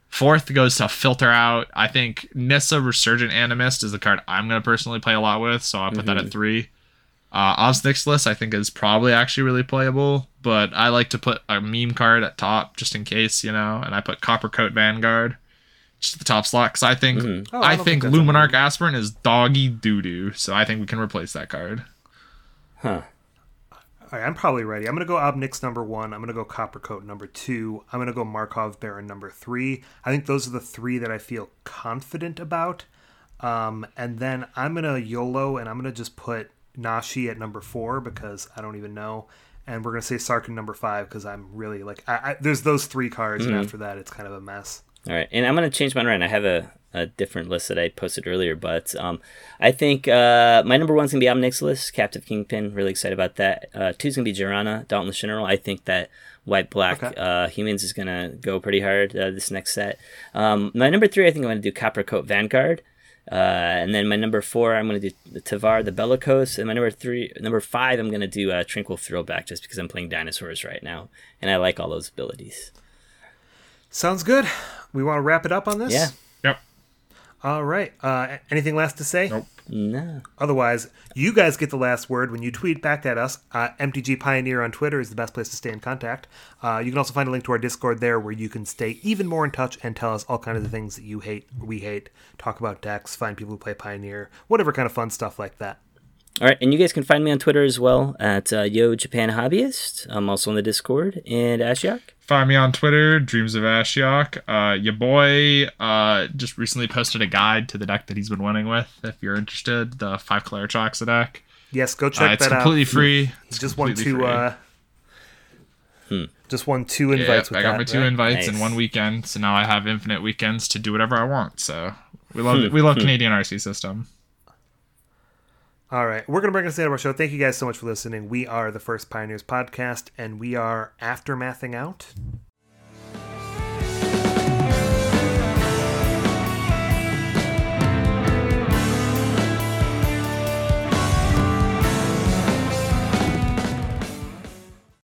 Fourth goes to Filter Out. I think Nissa Resurgent Animist is the card I'm going to personally play a lot with, so I'll put that at three. Uh, Obnixilis I think is probably actually really playable, but I like to put a meme card at top just in case, you know, and I put Coppercoat Vanguard just at the top slot because I think Mhm. Oh, I I think think that's a Luminarch Aspirant is doggy doo doo, so I think we can replace that card. Huh. All right, I'm probably ready. I'm gonna go Obnix number one. I'm gonna go Coppercoat number two. I'm gonna go Markov Baron number three. I think those are the three that I feel confident about. Um, and then I'm gonna YOLO and I'm gonna just put Nashi at number four because I don't even know. And we're gonna say Sarkhan number five because I'm really like I, I, there's those three cards, and after that it's kind of a mess. All right, and I'm gonna change mine around. I have a, a different list that I posted earlier, but um, I think uh, my number one's gonna be Obnixilis, Captive Kingpin. Really excited about that. Uh, two's gonna be Jirina, Dauntless General. I think that White Black Okay. uh, Humans is gonna go pretty hard uh, this next set. Um, my number three, I think I'm gonna do Coppercoat Vanguard. Uh, and then my number four, I'm gonna do the Tavar, the Bellicose, and my number three, number five, I'm gonna do uh, Tranquil Frillback, just because I'm playing dinosaurs right now, and I like all those abilities. Sounds good. We want to wrap it up on this. Yeah. Yep. All right. Uh, anything last to say? Nope. No. Otherwise, you guys get the last word when you tweet back at us. Uh, MTG Pioneer on Twitter is the best place to stay in contact. Uh, you can also find a link to our Discord there where you can stay even more in touch and tell us all kinds of the things that you hate, we hate, talk about decks, find people who play Pioneer, whatever kind of fun stuff like that. All right, and you guys can find me on Twitter as well at uh, Yo Japan Hobbyist. I'm also on the Discord and Ashiok. Find me on Twitter, Dreams of Ashiok. Uh, your boy uh, just recently posted a guide to the deck that he's been winning with. If you're interested, the five Claire Choxa deck. Yes, go check Uh, check it's that completely out. free. It's just won completely two. free. Uh, Just won two Yeah, invites with I got that. my two right? invites in one weekend, so now I have infinite weekends to do whatever I want. So we Hmm. love. We love Canadian RC system. All right, we're gonna bring us to the end of our show. Thank you guys so much for listening. We are the First Pioneers podcast, and we are aftermathing out.